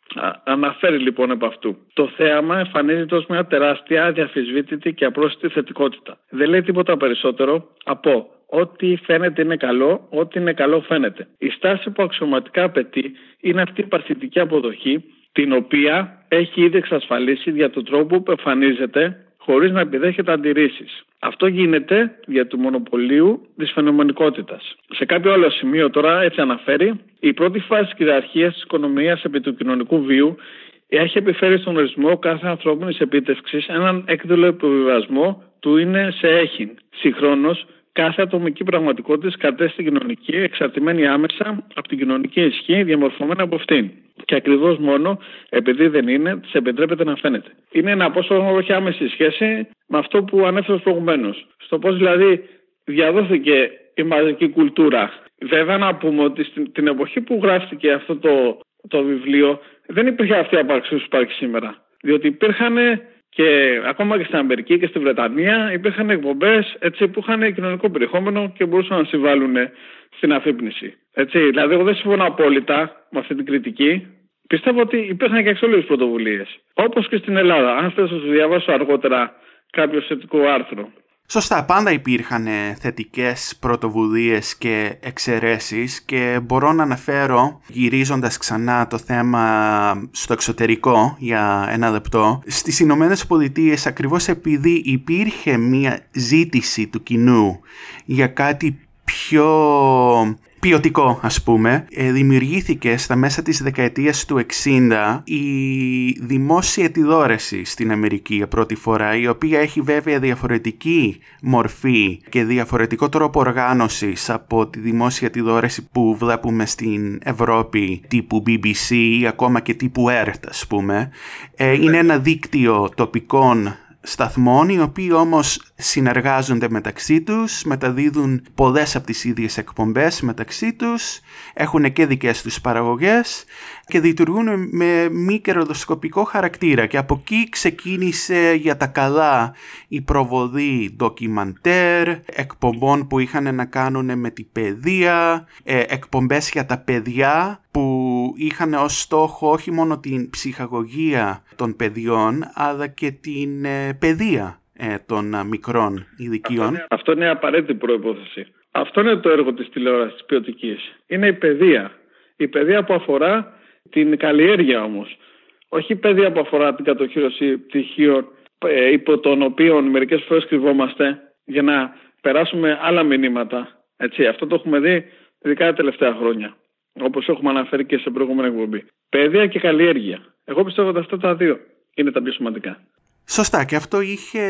Αναφέρει λοιπόν από αυτού. Το θέαμα εμφανίζεται ως μια τεράστια, αδιαφυσβήτητη και απρόσιτη θετικότητα. Δεν λέει τίποτα περισσότερο από ό,τι φαίνεται είναι καλό, ό,τι είναι καλό φαίνεται. Η στάση που αξιωματικά απαιτεί είναι αυτή η παθητική αποδοχή, την οποία έχει ήδη εξασφαλίσει για τον τρόπο που εμφανίζεται χωρίς να επιδέχεται αντιρρήσεις. Αυτό γίνεται για του μονοπωλίου της φαινομενικότητας. Σε κάποιο άλλο σημείο τώρα, έτσι αναφέρει, η πρώτη φάση της κυριαρχίας της οικονομίας επί του κοινωνικού βίου έχει επιφέρει στον ορισμό κάθε ανθρώπινης επίτευξης έναν έκδηλο επιβιβασμό του είναι σε έχειν. Συγχρόνως, κάθε ατομική πραγματικότητα κατέστη κοινωνική, εξαρτημένη άμεσα από την κοινωνική ισχύ, διαμορφωμένη από αυτήν. Και ακριβώς μόνο επειδή δεν είναι, της επιτρέπεται να φαίνεται. Είναι ένα πόσο όχι άμεση σχέση με αυτό που ανέφερα προηγουμένως. Στο πώς δηλαδή διαδόθηκε η μαζική κουλτούρα. Βέβαια, να πούμε ότι στην, την εποχή που γράφτηκε αυτό το, το βιβλίο, δεν υπήρχε αυτή η απάρξη που υπάρχει σήμερα. Διότι υπήρχαν και ακόμα και στην Αμερική και στη Βρετανία υπήρχαν εκπομπές που είχαν κοινωνικό περιεχόμενο και μπορούσαν να συμβάλλουν στην αφύπνιση. Έτσι, δηλαδή, εγώ δεν συμφωνώ απόλυτα με αυτή την κριτική. Πιστεύω ότι υπήρχαν και εξόλου πρωτοβουλίες. Όπως και στην Ελλάδα. Αν θέλω να σα διαβάσω αργότερα κάποιο θετικό άρθρο Σωστά, πάντα υπήρχαν ε, θετικές πρωτοβουλίες και εξαιρέσεις και μπορώ να αναφέρω, γυρίζοντας ξανά το θέμα στο εξωτερικό για ένα λεπτό, στις Ηνωμένες Πολιτείες ακριβώς επειδή υπήρχε μία ζήτηση του κοινού για κάτι πιο ποιοτικό ας πούμε ε, δημιουργήθηκε στα μέσα της δεκαετίας του 60 η δημόσια τηλεόραση στην Αμερική για πρώτη φορά η οποία έχει βέβαια διαφορετική μορφή και διαφορετικό τρόπο οργάνωσης από τη δημόσια τηλεόραση που βλέπουμε στην Ευρώπη τύπου BBC ή ακόμα και τύπου ERT ας πούμε. Ε, είναι ένα δίκτυο τοπικών σταθμών οι οποίοι όμως συνεργάζονται μεταξύ τους, μεταδίδουν πολλές από τις ίδιες εκπομπές μεταξύ τους, έχουν και δικές τους παραγωγές και λειτουργούν με μη κερδοσκοπικό χαρακτήρα. Και από εκεί ξεκίνησε για τα καλά η προβολή ντοκιμαντέρ, εκπομπών που είχαν να κάνουν με την παιδεία, ε, εκπομπές για τα παιδιά που είχαν ως στόχο όχι μόνο την ψυχαγωγία των παιδιών αλλά και την ε, παιδεία ε, των μικρών ηλικιών. Αυτό είναι, απαραίτητη προϋπόθεση. Αυτό είναι το έργο της τηλεόρασης ποιοτικής. Είναι η παιδεία. Η παιδεία που αφορά την καλλιέργεια όμως. Όχι η παιδεία που αφορά την κατοχήρωση πτυχίων ε, υπό των οποίων μερικές φορές κρυβόμαστε για να περάσουμε άλλα μηνύματα. Έτσι, αυτό το έχουμε δει ειδικά τα τελευταία χρόνια. Όπως έχουμε αναφέρει και σε προηγούμενη εκπομπή. Παιδεία και καλλιέργεια. Εγώ πιστεύω ότι αυτά τα δύο είναι τα πιο σημαντικά. Σωστά και αυτό είχε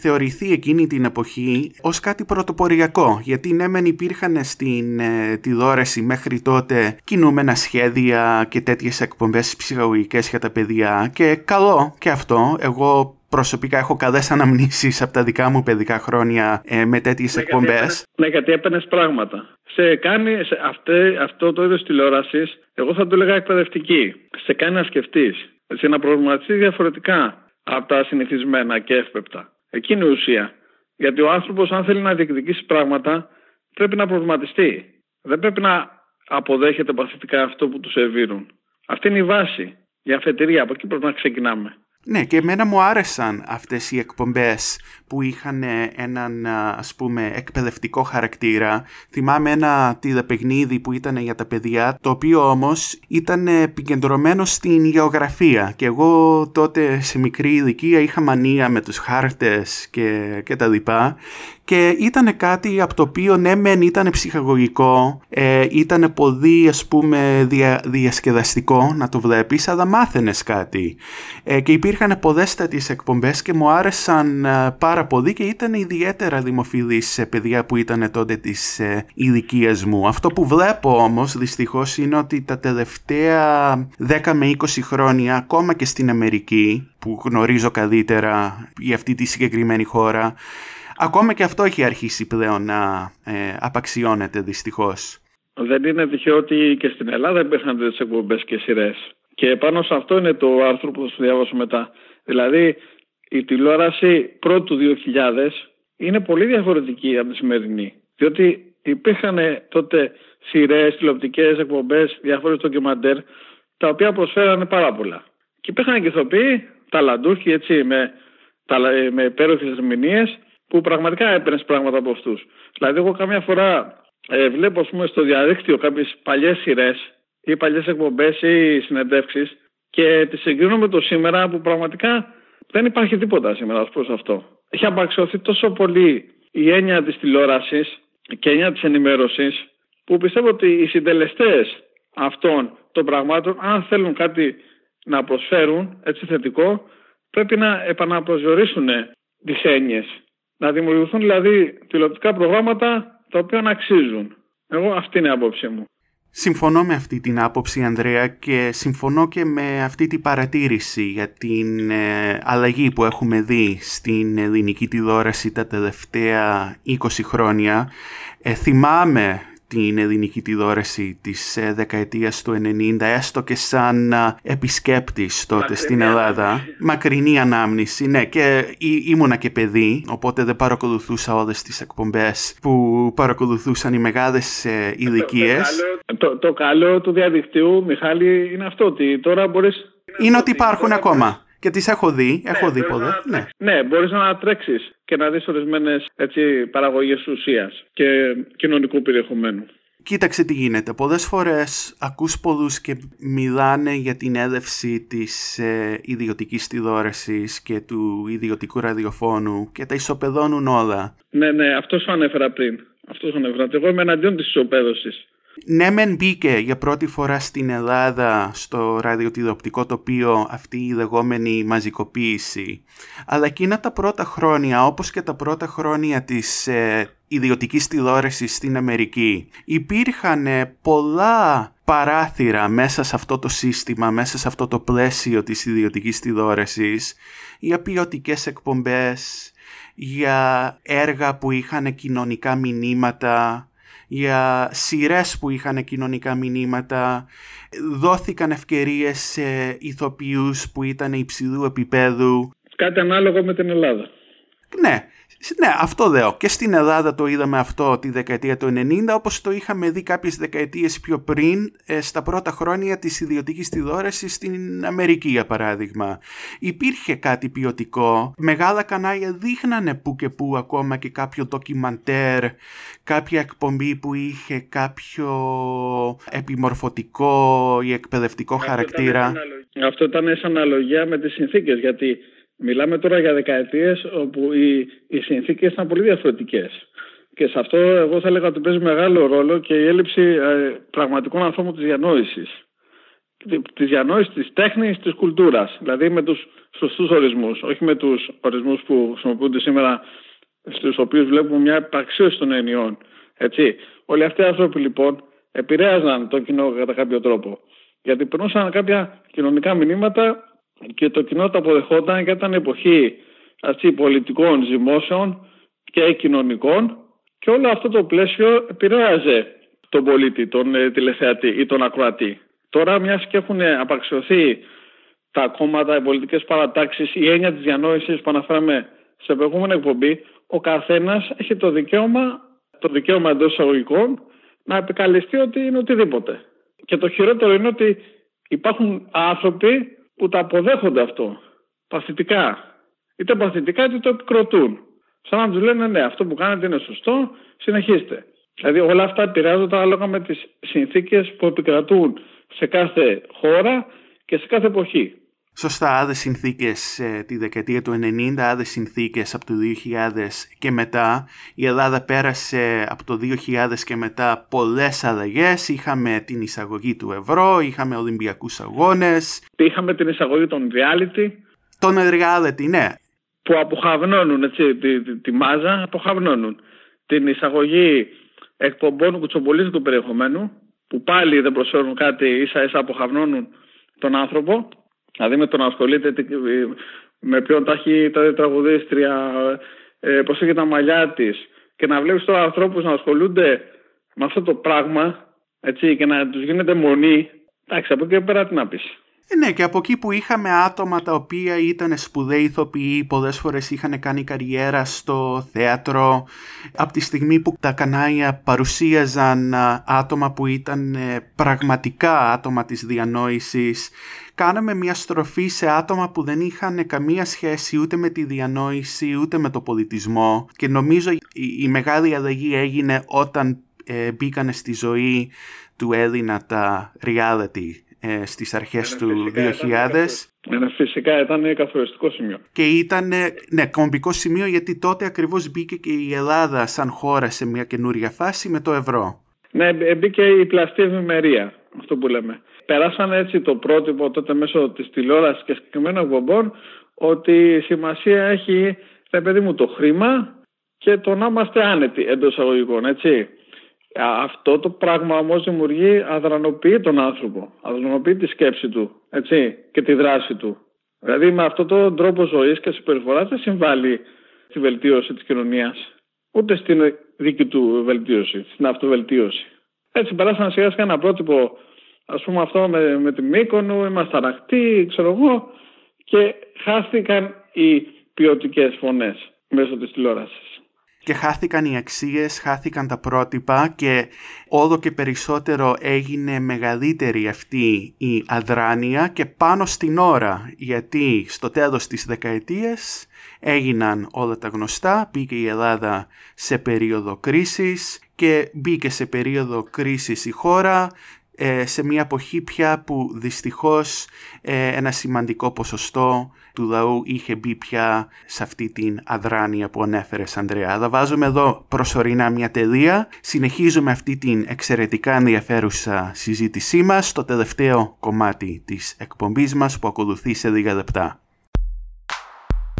θεωρηθεί εκείνη την εποχή ως κάτι πρωτοποριακό γιατί ναι μεν υπήρχαν στην ε, τηλεόραση μέχρι τότε κινούμενα σχέδια και τέτοιες εκπομπές ψυχαγωγικές για τα παιδιά και καλό και αυτό εγώ προσωπικά έχω καλές αναμνήσεις από τα δικά μου παιδικά χρόνια ε, με τέτοιες ναι, εκπομπές. Ναι, γιατί έπαιρνες πράγματα. Σε κάνει σε αυτέ, αυτό το είδος τηλεόρασης, εγώ θα το έλεγα εκπαιδευτική. Σε κάνει να σκεφτείς, σε να προβληματιστείς διαφορετικά από τα συνηθισμένα και εύπεπτα. Εκείνη η ουσία. Γιατί ο άνθρωπος, αν θέλει να διεκδικήσει πράγματα, πρέπει να προβληματιστεί. Δεν πρέπει να αποδέχεται παθητικά αυτό που τους σερβίρουν. Αυτή είναι η βάση. Η αφετηρία. Από εκεί πρέπει να ξεκινάμε. Ναι, και εμένα μου άρεσαν αυτές οι εκπομπές που είχαν έναν ας πούμε εκπαιδευτικό χαρακτήρα. Θυμάμαι ένα τηλεπαιγνίδι που ήταν για τα παιδιά, το οποίο όμως ήταν επικεντρωμένο στην γεωγραφία και εγώ τότε σε μικρή ηλικία είχα μανία με τους χάρτες και, και τα λοιπά και ήταν κάτι από το οποίο ναι μεν ήταν ψυχαγωγικό, ε, ήταν πολύ ας πούμε διασκεδαστικό να το βλέπεις, αλλά μάθαινες κάτι. Ε, και υπήρχαν πολλές τέτοιες εκπομπές και μου άρεσαν ε, πάρα πολύ και ήταν ιδιαίτερα δημοφιλείς σε παιδιά που ήταν τότε της ε, ηλικίας μου. Αυτό που βλέπω όμως δυστυχώς είναι ότι τα τελευταία 10 με 20 χρόνια ακόμα και στην Αμερική που γνωρίζω καλύτερα για αυτή τη συγκεκριμένη χώρα Ακόμα και αυτό έχει αρχίσει πλέον να ε, απαξιώνεται δυστυχώς. Δεν είναι τυχαίο ότι και στην Ελλάδα υπήρχαν τέτοιες εκπομπές και σειρές. Και πάνω σε αυτό είναι το άρθρο που θα σου διάβασω μετά. Δηλαδή, η τηλεόραση πρώτου 2000 είναι πολύ διαφορετική από τη σημερινή. Διότι υπήρχαν τότε σειρές, τηλεοπτικές εκπομπές, διάφορες ντοκιμαντέρ, τα οποία προσφέρανε πάρα πολλά. Και υπήρχαν και ηθοποιοί, ταλαντούχοι, έτσι, με, με υπέροχες ερμηνείες, που πραγματικά έπαιρνες πράγματα από αυτούς. Δηλαδή, εγώ καμιά φορά ε, βλέπω ας πούμε, στο διαδίκτυο κάποιες παλιές σειρές ή παλιές εκπομπές ή συνεντεύξεις και τις συγκρίνω με το σήμερα που πραγματικά δεν υπάρχει τίποτα σήμερα ως προς αυτό. Έχει απαξιωθεί τόσο πολύ η έννοια της τηλεόρασης και η έννοια της ενημέρωσης που πιστεύω ότι οι συντελεστές αυτών των πραγμάτων, αν θέλουν κάτι να προσφέρουν έτσι θετικό, πρέπει να επαναπροσδιορίσουν τις έννοιες Να δημιουργηθούν δηλαδή τηλεοπτικά προγράμματα τα οποία να αξίζουν. Εγώ αυτή είναι η άποψή μου. Συμφωνώ με αυτή την άποψη Ανδρέα και συμφωνώ και με αυτή την παρατήρηση για την ε, αλλαγή που έχουμε δει στην ελληνική τηλεόραση τα τελευταία 20 χρόνια. Ε, θυμάμαι την ελληνική τηλεόραση της ε, δεκαετίας του 90 έστω και σαν επισκέπτης τότε στην Ελλάδα. Μακρινή ανάμνηση, ναι και ήμουνα και παιδί οπότε δεν παρακολουθούσα όλες τις εκπομπές που παρακολουθούσαν οι μεγάλες ε, ηλικίε. Το, το, καλό του διαδικτύου Μιχάλη είναι αυτό ότι τώρα μπορείς... Είναι ότι υπάρχουν ακόμα. Και τις έχω δει, ναι, έχω δει πολλές. Ναι, ναι μπορείς να τρέξεις και να δεις ορισμένες έτσι, παραγωγές ουσίας και κοινωνικού περιεχομένου. Κοίταξε τι γίνεται. Πολλές φορές ακούς πολλούς και μιλάνε για την έδευση της ε, ιδιωτικής τηλεόρασης και του ιδιωτικού ραδιοφώνου και τα ισοπεδώνουν όλα. Ναι, ναι, αυτός σου ανέφερα πριν. Αυτός σου ανέφερα. Εγώ είμαι εναντίον της ισοπαίδωσης. Ναι, μεν μπήκε για πρώτη φορά στην Ελλάδα στο ραδιοτηλεοπτικό τοπίο αυτή η λεγόμενη μαζικοποίηση. Αλλά εκείνα τα πρώτα χρόνια, όπως και τα πρώτα χρόνια της ε, ιδιωτικής τηλεόρασης στην Αμερική, υπήρχαν πολλά παράθυρα μέσα σε αυτό το σύστημα, μέσα σε αυτό το πλαίσιο της ιδιωτικής τηλεόρασης, για ποιοτικές εκπομπές, για έργα που είχαν κοινωνικά μηνύματα, για σειρές που είχαν κοινωνικά μηνύματα, δόθηκαν ευκαιρίες σε ηθοποιούς που ήταν υψηλού επίπεδου. Κάτι ανάλογο με την Ελλάδα. Ναι, ναι, αυτό λέω. Και στην Ελλάδα το είδαμε αυτό τη δεκαετία του 90, όπως το είχαμε δει κάποιες δεκαετίες πιο πριν, ε, στα πρώτα χρόνια της ιδιωτικής τηλεόρασης στην Αμερική, για παράδειγμα. Υπήρχε κάτι ποιοτικό. Μεγάλα κανάλια δείχνανε που και που ακόμα και κάποιο ντοκιμαντέρ, κάποια εκπομπή που είχε κάποιο επιμορφωτικό ή εκπαιδευτικό χαρακτήρα. αυτό ήταν σαν αναλογία με τις συνθήκες, γιατί Μιλάμε τώρα για δεκαετίες όπου οι, οι συνθήκες ήταν πολύ διαφορετικές. Και σε αυτό εγώ θα έλεγα ότι παίζει μεγάλο ρόλο και η έλλειψη ε, πραγματικών ανθρώπων της διανόησης. Της διανόησης της τέχνης, της κουλτούρας. Δηλαδή με τους σωστούς ορισμούς, όχι με τους ορισμούς που χρησιμοποιούνται σήμερα στους οποίους βλέπουμε μια επαξίωση των ενιών. Έτσι. Όλοι αυτοί οι άνθρωποι λοιπόν επηρέαζαν το κοινό κατά κάποιο τρόπο. Γιατί περνούσαν κάποια κοινωνικά μηνύματα και το κοινό το αποδεχόταν και ήταν εποχή έτσι, πολιτικών ζυμώσεων και κοινωνικών και όλο αυτό το πλαίσιο επηρέαζε τον πολίτη, τον ε, τηλεθεατή ή τον ακροατή. Τώρα μιας και έχουν απαξιωθεί τα κόμματα, οι πολιτικές παρατάξεις, η έννοια της διανόησης που αναφέραμε σε προηγούμενη εκπομπή, ο καθένας έχει το δικαίωμα, το δικαίωμα εντός εισαγωγικών, να επικαλεστεί ότι είναι οτιδήποτε. Και το χειρότερο είναι ότι υπάρχουν άνθρωποι που τα αποδέχονται αυτό παθητικά. Είτε παθητικά είτε το επικροτούν. Σαν να τους λένε ναι, αυτό που κάνετε είναι σωστό, συνεχίστε. Δηλαδή όλα αυτά επηρεάζονται ανάλογα με τις συνθήκες που επικρατούν σε κάθε χώρα και σε κάθε εποχή. Σωστά, άλλε συνθήκες ε, τη δεκαετία του 90, άλλε συνθήκες από το 2000 και μετά. Η Ελλάδα πέρασε από το 2000 και μετά πολλές αλλαγές. Είχαμε την εισαγωγή του ευρώ, είχαμε Ολυμπιακούς αγώνες. Είχαμε την εισαγωγή των reality. Των reality, ναι. Που αποχαυνώνουν έτσι, τη, τη, τη μάζα, αποχαυνώνουν. Την εισαγωγή εκπομπών κουτσομπολίστικου περιεχομένου, που πάλι δεν προσφέρουν κάτι, ίσα ίσα αποχαυνώνουν τον άνθρωπο Δηλαδή με το να ασχολείται με ποιον τα έχει τα τραγουδίστρια, ε, πώς έχει τα μαλλιά της. Και να βλέπεις τώρα ανθρώπους να ασχολούνται με αυτό το πράγμα έτσι, και να τους γίνεται μονή, εντάξει από εκεί πέρα τι να πεις. Ε, ναι, και από εκεί που είχαμε άτομα τα οποία ήταν σπουδαίοι ηθοποιοί, πολλές φορές είχαν κάνει καριέρα στο θέατρο, από τη στιγμή που τα κανάλια παρουσίαζαν άτομα που ήταν ε, πραγματικά άτομα της διανόησης, κάναμε μια στροφή σε άτομα που δεν είχαν καμία σχέση ούτε με τη διανόηση ούτε με το πολιτισμό και νομίζω η, μεγάλη αλλαγή έγινε όταν ε, μπήκαν στη ζωή του Έλληνα τα reality ε, στις αρχές του 2000. Ένα φυσικά ήταν καθοριστικό σημείο. Και ήταν ναι, κομβικό σημείο γιατί τότε ακριβώς μπήκε και η Ελλάδα σαν χώρα σε μια καινούρια φάση με το ευρώ. Ναι, μπήκε η πλαστή ευημερία, αυτό που λέμε. Περάσαν έτσι το πρότυπο τότε μέσω της τηλεόρασης και συγκεκριμένων εκπομπών ότι η σημασία έχει, παιδί μου, το χρήμα και το να είμαστε άνετοι εντός αγωγικών, έτσι. Αυτό το πράγμα όμως δημιουργεί, αδρανοποιεί τον άνθρωπο, αδρανοποιεί τη σκέψη του έτσι, και τη δράση του. Δηλαδή με αυτόν τον τρόπο ζωής και συμπεριφοράς δεν συμβάλλει στη βελτίωση της κοινωνίας, ούτε στην δική του βελτίωση, στην αυτοβελτίωση. Έτσι περάσαμε σιγά σιγά ένα πρότυπο, ας πούμε αυτό με, με τη Μύκονο, είμαστε αρακτοί, ξέρω εγώ, και χάθηκαν οι ποιοτικές φωνές μέσω της τηλεόρασης. Και χάθηκαν οι αξίες, χάθηκαν τα πρότυπα και όλο και περισσότερο έγινε μεγαλύτερη αυτή η αδράνεια και πάνω στην ώρα γιατί στο τέλος της δεκαετίας έγιναν όλα τα γνωστά, μπήκε η Ελλάδα σε περίοδο κρίσης και μπήκε σε περίοδο κρίσης η χώρα ε, σε μια εποχή πια που δυστυχώς ε, ένα σημαντικό ποσοστό του λαού είχε μπει πια σε αυτή την αδράνεια που ανέφερες Ανδρέα. Αλλά βάζουμε εδώ προσωρινά μια τελεία. Συνεχίζουμε αυτή την εξαιρετικά ενδιαφέρουσα συζήτησή μας στο τελευταίο κομμάτι της εκπομπής μας που ακολουθεί σε λίγα λεπτά.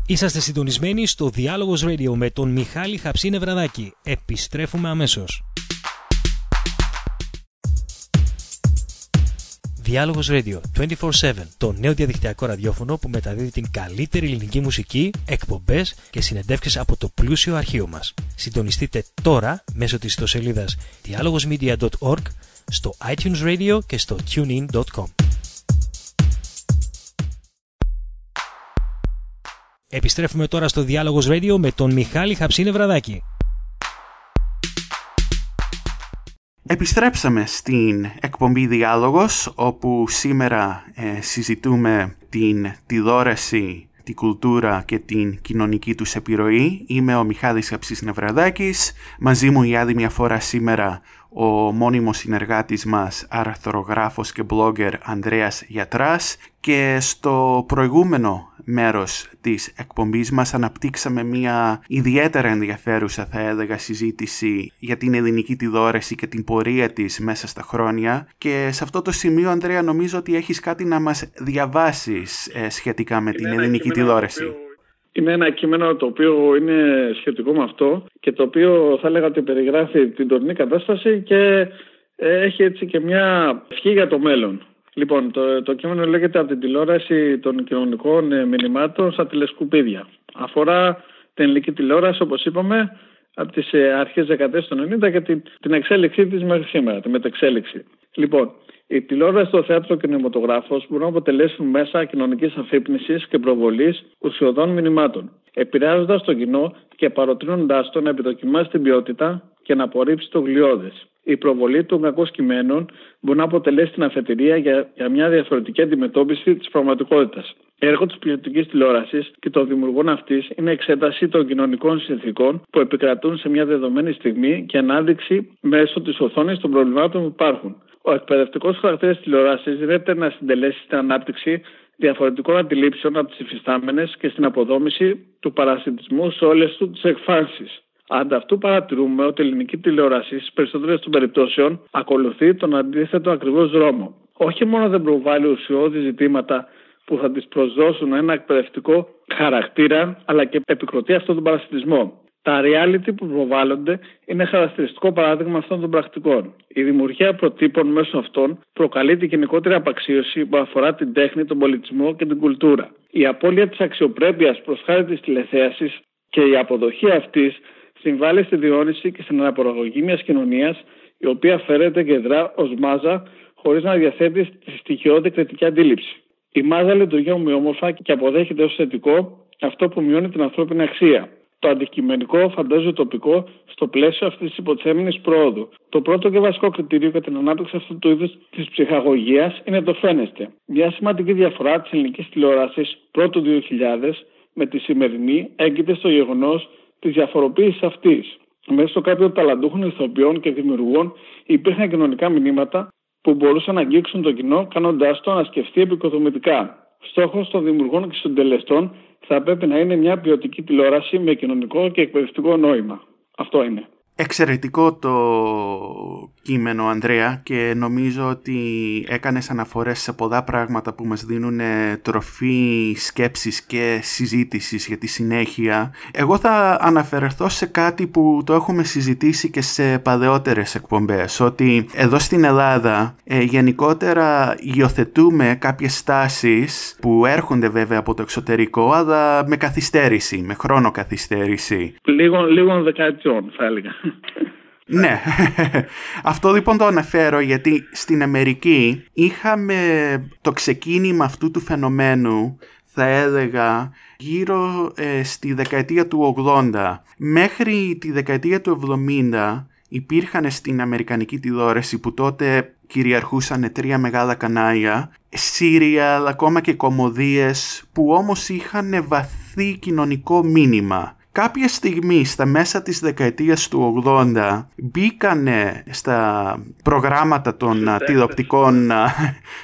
Είσαστε συντονισμένοι στο Διάλογος Radio με τον Μιχάλη Χαψίνε Βραδάκη. Επιστρέφουμε αμέσως. Διάλογος Radio 24-7, το νέο διαδικτυακό ραδιόφωνο που μεταδίδει την καλύτερη ελληνική μουσική, εκπομπές και συνεντεύξεις από το πλούσιο αρχείο μας. Συντονιστείτε τώρα μέσω της ιστοσελίδας dialogosmedia.org, στο iTunes Radio και στο tunein.com. Επιστρέφουμε τώρα στο Διάλογος Radio με τον Μιχάλη Χαψίνε Βραδάκη. Επιστρέψαμε στην εκπομπή Διάλογος όπου σήμερα ε, συζητούμε την τηλεόραση, την κουλτούρα και την κοινωνική τους επιρροή. Είμαι ο Μιχάλης Αψής Νευραδάκης. Μαζί μου η άλλη μια φορά σήμερα ο μόνιμος συνεργάτης μας, αρθρογράφος και blogger Ανδρέας Γιατράς και στο προηγούμενο μέρος της εκπομπής μας αναπτύξαμε μια ιδιαίτερα ενδιαφέρουσα θα έλεγα συζήτηση για την ελληνική τηλεόραση και την πορεία της μέσα στα χρόνια και σε αυτό το σημείο Ανδρέα νομίζω ότι έχεις κάτι να μας διαβάσεις ε, σχετικά με την ελληνική τηλεόραση. Είναι ένα κείμενο το οποίο είναι σχετικό με αυτό και το οποίο θα έλεγα ότι περιγράφει την τωρινή κατάσταση και ε, έχει έτσι και μια ευχή για το μέλλον. Λοιπόν, το, το κείμενο λέγεται από την τηλεόραση των κοινωνικών ε, μηνυμάτων στα τηλεσκουπίδια. Αφορά την ελληνική τηλεόραση, όπως είπαμε, από τις ε, αρχές δεκαετίες των 90 και την, την εξέλιξή της μέχρι σήμερα, τη μετεξέλιξη. Λοιπόν, η τηλεόραση, το θέατρο και ο κινηματογράφος μπορούν να αποτελέσουν μέσα κοινωνικής αφύπνισης και προβολής ουσιοδών μηνυμάτων, επηρεάζοντας το κοινό και παροτρύνοντάς το να επιδοκιμάσει την ποιότητα και να απορρίψει το γλιώδες. Η προβολή των κακών κειμένων μπορεί να αποτελέσει την αφετηρία για, για μια διαφορετική αντιμετώπιση της πραγματικότητας. Έργο της ποιοτικής τηλεόρασης και των δημιουργών αυτής είναι εξέταση των κοινωνικών συνθήκων που επικρατούν σε μια δεδομένη στιγμή και ανάδειξη μέσω της οθόνης των προβλημάτων που υπάρχουν. Ο εκπαιδευτικός χαρακτήρας της τηλεόρασης δίνεται να συντελέσει στην ανάπτυξη διαφορετικών αντιλήψεων από τις υφιστάμενες και στην αποδόμηση του παρασυντισμού σε όλες του τις εκφάνσεις. Ανταυτού παρατηρούμε ότι η ελληνική τηλεόραση στις περισσότερες των περιπτώσεων ακολουθεί τον αντίθετο ακριβώς δρόμο. Όχι μόνο δεν προβάλλει ουσιώδη ζητήματα που θα τη προσδώσουν ένα εκπαιδευτικό χαρακτήρα, αλλά και επικροτεί αυτόν τον παρασυντισμό. Τα reality που προβάλλονται είναι χαρακτηριστικό παράδειγμα αυτών των πρακτικών. Η δημιουργία προτύπων μέσω αυτών προκαλεί την γενικότερη απαξίωση που αφορά την τέχνη, τον πολιτισμό και την κουλτούρα. Η απώλεια της αξιοπρέπειας προς χάρη της τηλεθέασης και η αποδοχή αυτής συμβάλλει στη διόνυση και στην αναπαραγωγή μιας κοινωνίας η οποία φέρεται και δρά ως μάζα χωρίς να διαθέτει τη στοιχειώδη κριτική αντίληψη. Η μάζα λειτουργεί ομοιόμορφα και αποδέχεται ως θετικό αυτό που μειώνει την ανθρώπινη αξία το αντικειμενικό φαντάζομαι τοπικό στο πλαίσιο αυτής της υποθέμενη πρόοδου. Το πρώτο και βασικό κριτήριο για την ανάπτυξη αυτού του είδους της ψυχαγωγίας είναι το φαίνεστε. Μια σημαντική διαφορά της ελληνικής τηλεόρασης πρώτου 2000 με τη σημερινή έγκυται στο γεγονός της διαφοροποίησης αυτής. Μέσα στο κάποιων ταλαντούχων ηθοποιών και δημιουργών υπήρχαν κοινωνικά μηνύματα που μπορούσαν να αγγίξουν το κοινό, κάνοντάς το να σκεφτεί επικοδομητικά. Στόχος των δημιουργών και συντελεστών θα πρέπει να είναι μια ποιοτική τηλεόραση με κοινωνικό και εκπαιδευτικό νόημα. Αυτό είναι. Εξαιρετικό το κείμενο, Ανδρέα, και νομίζω ότι έκανες αναφορές σε πολλά πράγματα που μας δίνουν τροφή σκέψης και συζήτησης για τη συνέχεια. Εγώ θα αναφερθώ σε κάτι που το έχουμε συζητήσει και σε παλαιότερες εκπομπές, ότι εδώ στην Ελλάδα ε, γενικότερα υιοθετούμε κάποιες στάσεις που έρχονται βέβαια από το εξωτερικό, αλλά με καθυστέρηση, με χρόνο καθυστέρηση. Λίγο, λίγο δεκαετιών θα έλεγα. Ναι, αυτό λοιπόν το αναφέρω γιατί στην Αμερική είχαμε το ξεκίνημα αυτού του φαινομένου θα έλεγα γύρω ε, στη δεκαετία του 80 μέχρι τη δεκαετία του 70 υπήρχαν στην Αμερικανική τηλεόραση που τότε κυριαρχούσαν τρία μεγάλα κανάλια, σύριαλ, ακόμα και κομμωδίες που όμως είχαν βαθύ κοινωνικό μήνυμα κάποια στιγμή στα μέσα της δεκαετίας του 80 μπήκανε στα προγράμματα των τηλεοπτικών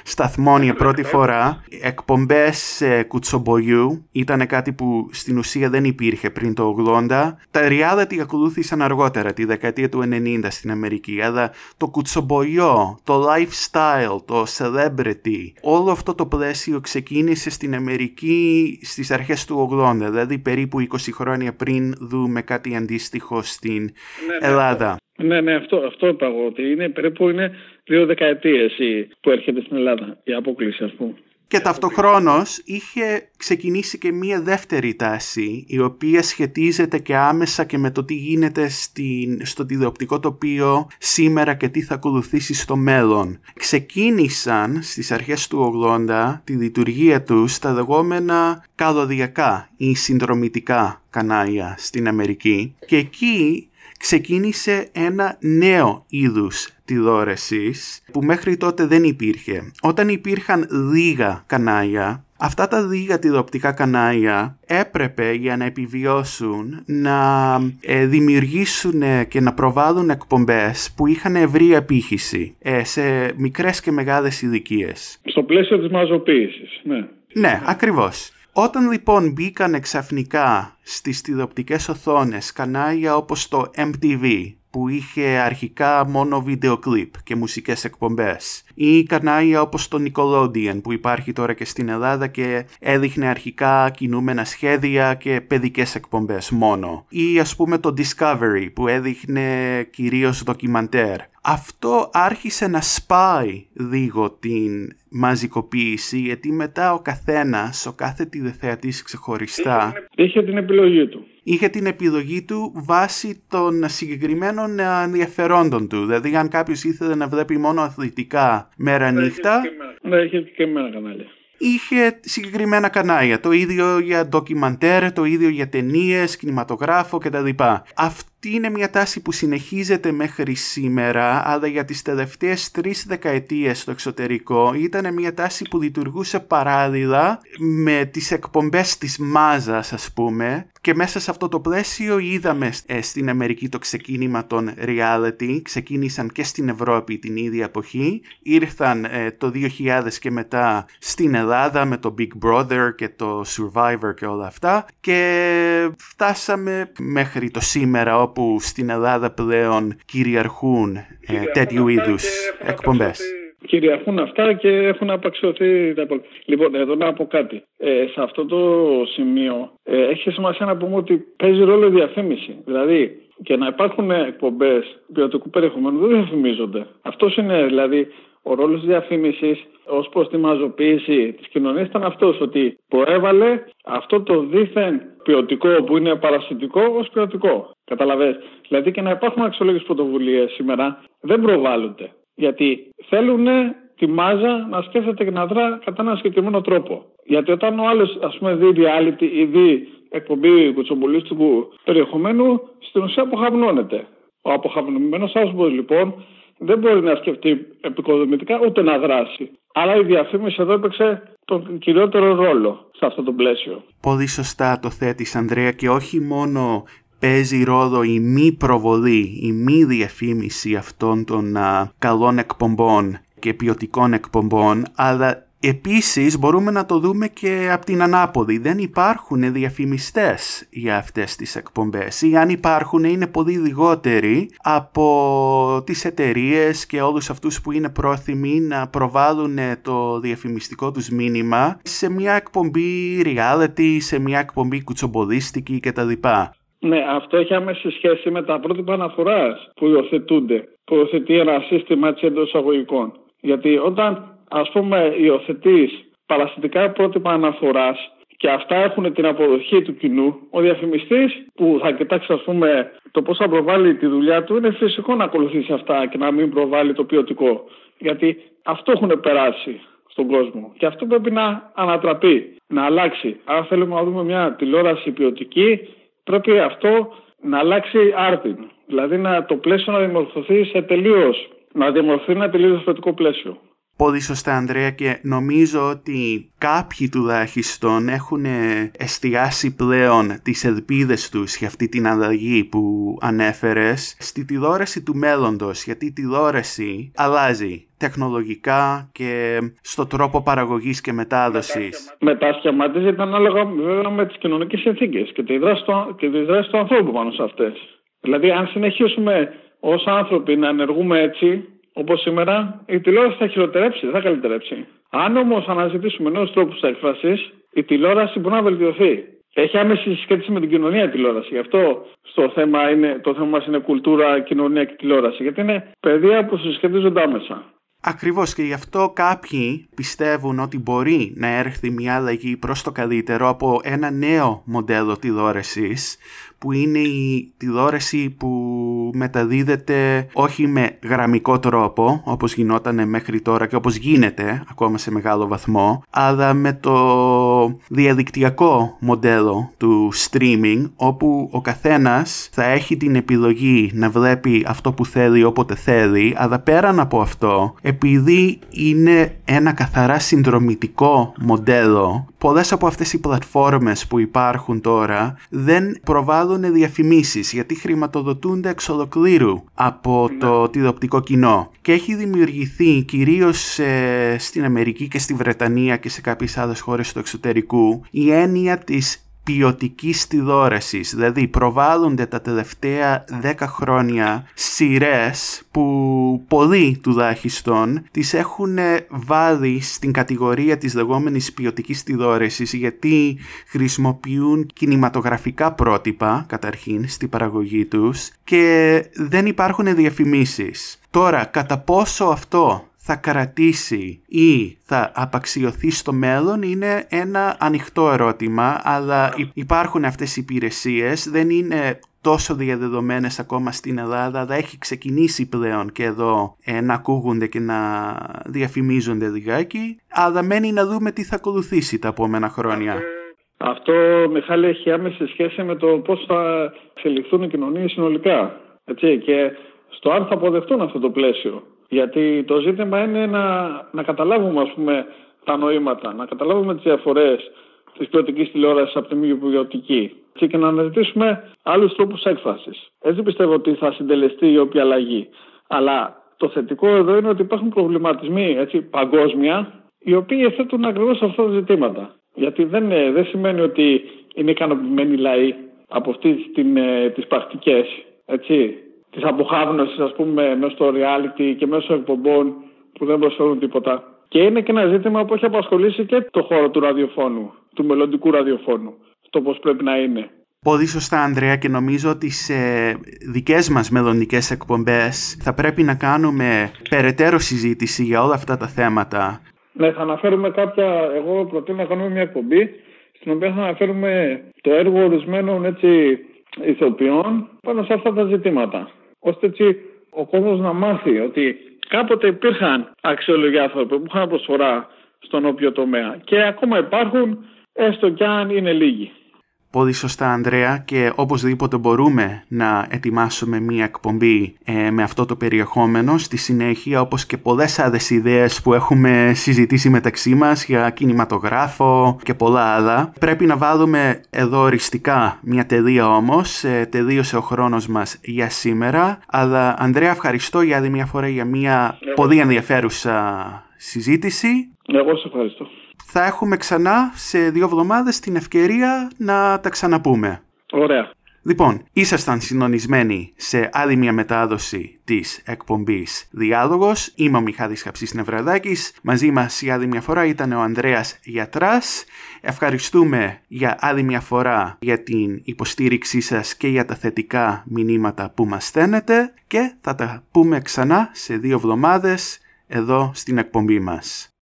σταθμών για πρώτη φορά εκπομπές κουτσομπογιού ήταν κάτι που στην ουσία δεν υπήρχε πριν το 80 τα reality ακολούθησαν αργότερα τη δεκαετία του 90 στην Αμερική. Αλλά το κουτσομπογιό, το lifestyle, το celebrity όλο αυτό το πλαίσιο ξεκίνησε στην Αμερική στις αρχές του 80 δηλαδή περίπου 20 χρόνια πριν δούμε κάτι αντίστοιχο στην ναι, ναι, Ελλάδα. Ναι, ναι, αυτό, αυτό είπα εγώ, ότι είναι, περίπου είναι δύο δεκαετίες που έρχεται στην Ελλάδα η απόκληση, ας πούμε. Και ταυτοχρόνως είχε ξεκινήσει και μία δεύτερη τάση η οποία σχετίζεται και άμεσα και με το τι γίνεται στην, στο τηλεοπτικό τοπίο σήμερα και τι θα ακολουθήσει στο μέλλον. Ξεκίνησαν στις αρχές του 80 τη λειτουργία τους τα λεγόμενα καλωδιακά ή συνδρομητικά κανάλια στην Αμερική και εκεί ξεκίνησε ένα νέο είδους τηλεόρασης που μέχρι τότε δεν υπήρχε. Όταν υπήρχαν λίγα κανάλια, αυτά τα λίγα τηλεοπτικά κανάλια έπρεπε για να επιβιώσουν να ε, δημιουργήσουν και να προβάλλουν εκπομπές που είχαν ευρύ απήχηση ε, σε μικρές και μεγάλες ηλικίες. Στο πλαίσιο της μαζοποίησης, ναι. Ναι, ακριβώς. Όταν λοιπόν μπήκαν ξαφνικά στις τηλεοπτικές οθόνες κανάλια όπως το MTV που είχε αρχικά μόνο βίντεο κλιπ και μουσικές εκπομπές. Ή κανάλια όπως το Nickelodeon που υπάρχει τώρα και στην Ελλάδα και έδειχνε αρχικά κινούμενα σχέδια και παιδικές εκπομπές μόνο. Ή ας πούμε το Discovery που έδειχνε κυρίως ντοκιμαντέρ. Αυτό άρχισε να σπάει λίγο την μαζικοποίηση γιατί μετά ο καθένας, ο κάθε τηλεθεατής ξεχωριστά είχε την επιλογή του. Είχε την επιλογή του βάσει των συγκεκριμένων ενδιαφερόντων του. Δηλαδή αν κάποιος ήθελε να βλέπει μόνο αθλητικά μέρα νύχτα... Ναι, είχε και εμένα κανάλια είχε συγκεκριμένα κανάλια. Το ίδιο για ντοκιμαντέρ, το ίδιο για ταινίες, κινηματογράφο κτλ. Αυτό αυτή είναι μια τάση που συνεχίζεται μέχρι σήμερα, αλλά για τις τελευταίες τρεις δεκαετίες στο εξωτερικό ήταν μια τάση που λειτουργούσε παράλληλα με τις εκπομπές της μάζας ας πούμε και μέσα σε αυτό το πλαίσιο είδαμε ε, στην Αμερική το ξεκίνημα των reality, ξεκίνησαν και στην Ευρώπη την ίδια εποχή, ήρθαν ε, το 2000 και μετά στην Ελλάδα με το Big Brother και το Survivor και όλα αυτά και φτάσαμε μέχρι το σήμερα που στην Ελλάδα πλέον κυριαρχούν ε, τέτοιου είδους εκπομπές. Κυριαρχούν αυτά και έχουν απαξιωθεί. Λοιπόν, εδώ να πω κάτι. Ε, σε αυτό το σημείο ε, έχει σημασία να πούμε ότι παίζει ρόλο η διαφήμιση. Δηλαδή, και να υπάρχουν εκπομπές ποιοτικού περιεχομένου δεν διαφημίζονται. Αυτός είναι δηλαδή ο ρόλος της διαφήμισης ως προς τη μαζοποίηση της κοινωνίας ήταν αυτός ότι προέβαλε αυτό το δίθεν ποιοτικό που είναι παρασυντικό ως ποιοτικό. Καταλαβες. Δηλαδή και να υπάρχουν αξιολόγε πρωτοβουλίες σήμερα δεν προβάλλονται. Γιατί θέλουν τη μάζα να σκέφτεται και να δρά κατά έναν συγκεκριμένο τρόπο. Γιατί όταν ο άλλος, ας πούμε, δει reality ή δει εκπομπή κουτσομπολίστικου περιεχομένου, στην ουσία αποχαυνώνεται. Ο αποχαυνωμένο άνθρωπος λοιπόν δεν μπορεί να σκεφτεί επικοδομητικά ούτε να δράσει. Αλλά η διαφήμιση εδώ έπαιξε τον κυριότερο ρόλο σε αυτό το πλαίσιο. Πολύ σωστά το θέτεις Ανδρέα και όχι μόνο παίζει ρόλο η μη προβολή, η μη διαφήμιση αυτών των καλών εκπομπών και ποιοτικών εκπομπών, αλλά Επίσης μπορούμε να το δούμε και από την ανάποδη. Δεν υπάρχουν διαφημιστές για αυτές τις εκπομπές ή αν υπάρχουν είναι πολύ λιγότεροι από τις εταιρείες και όλους αυτούς που είναι πρόθυμοι να προβάλλουν το διαφημιστικό τους μήνυμα σε μια εκπομπή reality, σε μια εκπομπή κουτσομποδίστικη κτλ. Ναι, αυτό έχει άμεση σχέση με τα πρότυπα αναφοράς που υιοθετούνται. Που υιοθετεί ένα σύστημα έτσι εντός εισαγωγικών. Γιατί όταν, ας πούμε, υιοθετείς παραστατικά πρότυπα αναφοράς και αυτά έχουν την αποδοχή του κοινού, ο διαφημιστής που θα κοιτάξει, ας πούμε, το πώς θα προβάλλει τη δουλειά του, είναι φυσικό να ακολουθήσει αυτά και να μην προβάλλει το ποιοτικό. Γιατί αυτό έχουν περάσει στον κόσμο. Και αυτό πρέπει να ανατραπεί, να αλλάξει. Αν θέλουμε να δούμε μια τηλεόραση ποιοτική, πρέπει αυτό να αλλάξει άρτην. Δηλαδή να, το πλαίσιο να δημορφωθεί σε τελείως, να δημορφωθεί ένα τελείως διαφορετικό πλαίσιο. Πολύ σωστά Ανδρέα και νομίζω ότι κάποιοι τουλάχιστον έχουν εστιάσει πλέον τις ελπίδες τους για αυτή την αλλαγή που ανέφερες στη τηλεόραση του μέλλοντος γιατί η τηλεόραση αλλάζει τεχνολογικά και στο τρόπο παραγωγής και μετάδοσης. Μετασχηματίζεται ανάλογα βέβαια με τις κοινωνικές συνθήκες και τη δράση του, και τη δράση του ανθρώπου πάνω σε αυτές. Δηλαδή αν συνεχίσουμε ως άνθρωποι να ενεργούμε έτσι Όπως σήμερα, η τηλεόραση θα χειροτερέψει, δεν θα καλυτερέψει. Αν όμως αναζητήσουμε νέους τρόπους έκφρασης, η τηλεόραση μπορεί να βελτιωθεί. Έχει άμεση σχέση με την κοινωνία η τηλεόραση. Γι' αυτό στο θέμα είναι, το θέμα μας είναι κουλτούρα, κοινωνία και τηλεόραση. Γιατί είναι παιδεία που συσχετίζονται άμεσα. Ακριβώς και γι' αυτό κάποιοι πιστεύουν ότι μπορεί να έρθει μια αλλαγή προς το καλύτερο από ένα νέο μοντέλο τηλεόρασης που είναι η τηλεόραση που μεταδίδεται όχι με γραμμικό τρόπο όπως γινόταν μέχρι τώρα και όπως γίνεται ακόμα σε μεγάλο βαθμό αλλά με το διαδικτυακό μοντέλο του streaming όπου ο καθένας θα έχει την επιλογή να βλέπει αυτό που θέλει όποτε θέλει αλλά πέραν από αυτό επειδή είναι ένα καθαρά συνδρομητικό μοντέλο πολλές από αυτές οι πλατφόρμες που υπάρχουν τώρα δεν προβάλλουν προβάλλουν διαφημίσεις γιατί χρηματοδοτούνται εξ ολοκλήρου από ναι. το τηλεοπτικό κοινό και έχει δημιουργηθεί κυρίως ε, στην Αμερική και στη Βρετανία και σε κάποιες άλλες χώρες του εξωτερικού η έννοια της ποιοτική τηλεόραση. Δηλαδή προβάλλονται τα τελευταία 10 χρόνια σειρές που πολλοί τουλάχιστον τις έχουν βάλει στην κατηγορία της λεγόμενης ποιοτικής τηλεόραση γιατί χρησιμοποιούν κινηματογραφικά πρότυπα καταρχήν στην παραγωγή τους και δεν υπάρχουν διαφημίσεις. Τώρα, κατά πόσο αυτό θα κρατήσει ή θα απαξιωθεί στο μέλλον είναι ένα ανοιχτό ερώτημα, αλλά υπάρχουν αυτές οι υπηρεσίες, δεν είναι τόσο διαδεδομένες ακόμα στην Ελλάδα, αλλά έχει ξεκινήσει πλέον και εδώ ε, να ακούγονται και να διαφημίζονται λιγάκι, αλλά μένει να δούμε τι θα ακολουθήσει τα επόμενα χρόνια. Αυτό, Μιχάλη, έχει άμεση σχέση με το πώς θα εξελιχθούν οι κοινωνίες συνολικά. Έτσι, και στο αν θα αποδεχτούν αυτό το πλαίσιο. Γιατί το ζήτημα είναι να, να καταλάβουμε ας πούμε, τα νοήματα, να καταλάβουμε τις διαφορές της ποιοτικής τηλεόρασης από τη μη ποιοτική και να αναζητήσουμε άλλους τρόπους έκφρασης. Έτσι πιστεύω ότι θα συντελεστεί η όποια αλλαγή. Αλλά το θετικό εδώ είναι ότι υπάρχουν προβληματισμοί έτσι, παγκόσμια οι οποίοι θέτουν ακριβώς αυτά τα ζητήματα. Γιατί δεν, δεν σημαίνει ότι είναι ικανοποιημένοι λαοί από αυτές ε, τις πρακτικές. Έτσι της αποχάβνωσης, ας πούμε, μέσω στο reality και μέσω εκπομπών που δεν προσφέρουν τίποτα. Και είναι και ένα ζήτημα που έχει απασχολήσει και το χώρο του ραδιοφώνου, του μελλοντικού ραδιοφώνου. Το πώς πρέπει να είναι. Πολύ σωστά, Ανδρέα, και νομίζω ότι σε δικές μας μελλοντικές εκπομπές θα πρέπει να κάνουμε περαιτέρω συζήτηση για όλα αυτά τα θέματα. Ναι, θα αναφέρουμε κάποια. Εγώ προτείνω να κάνουμε μια εκπομπή στην οποία θα αναφέρουμε το έργο ορισμένων έτσι, ηθοποιών πάνω σε αυτά τα ζητήματα ώστε έτσι ο κόσμος να μάθει ότι κάποτε υπήρχαν αξιόλογοι άνθρωποι που είχαν προσφορά στον όποιο τομέα και ακόμα υπάρχουν έστω κι αν είναι λίγοι. Πολύ σωστά Ανδρέα και οπωσδήποτε μπορούμε να ετοιμάσουμε μία εκπομπή ε, με αυτό το περιεχόμενο στη συνέχεια όπως και πολλές άλλες ιδέες που έχουμε συζητήσει μεταξύ μας για κινηματογράφο και πολλά άλλα. Πρέπει να βάλουμε εδώ οριστικά μία τελεία όμως, ε, τελείωσε ο χρόνος μας για σήμερα αλλά Ανδρέα ευχαριστώ για άλλη μια φορά για μία πολύ ενδιαφέρουσα συζήτηση Εγώ σε ευχαριστώ. Θα έχουμε ξανά σε δύο εβδομάδες την ευκαιρία να τα ξαναπούμε. Ωραία. Λοιπόν, ήσασταν συντονισμένοι σε άλλη μια μετάδοση της εκπομπής Διάλογος. Είμαι ο Μιχάλης Χαψής Νευραδάκης. Μαζί μας η άλλη μια φορά ήταν ο Ανδρέας Γιατράς. Ευχαριστούμε για άλλη μια φορά για την υποστήριξή σας και για τα θετικά μηνύματα που μας στέλνετε και θα τα πούμε ξανά σε δύο εβδομάδες εδώ στην εκπομπή μας.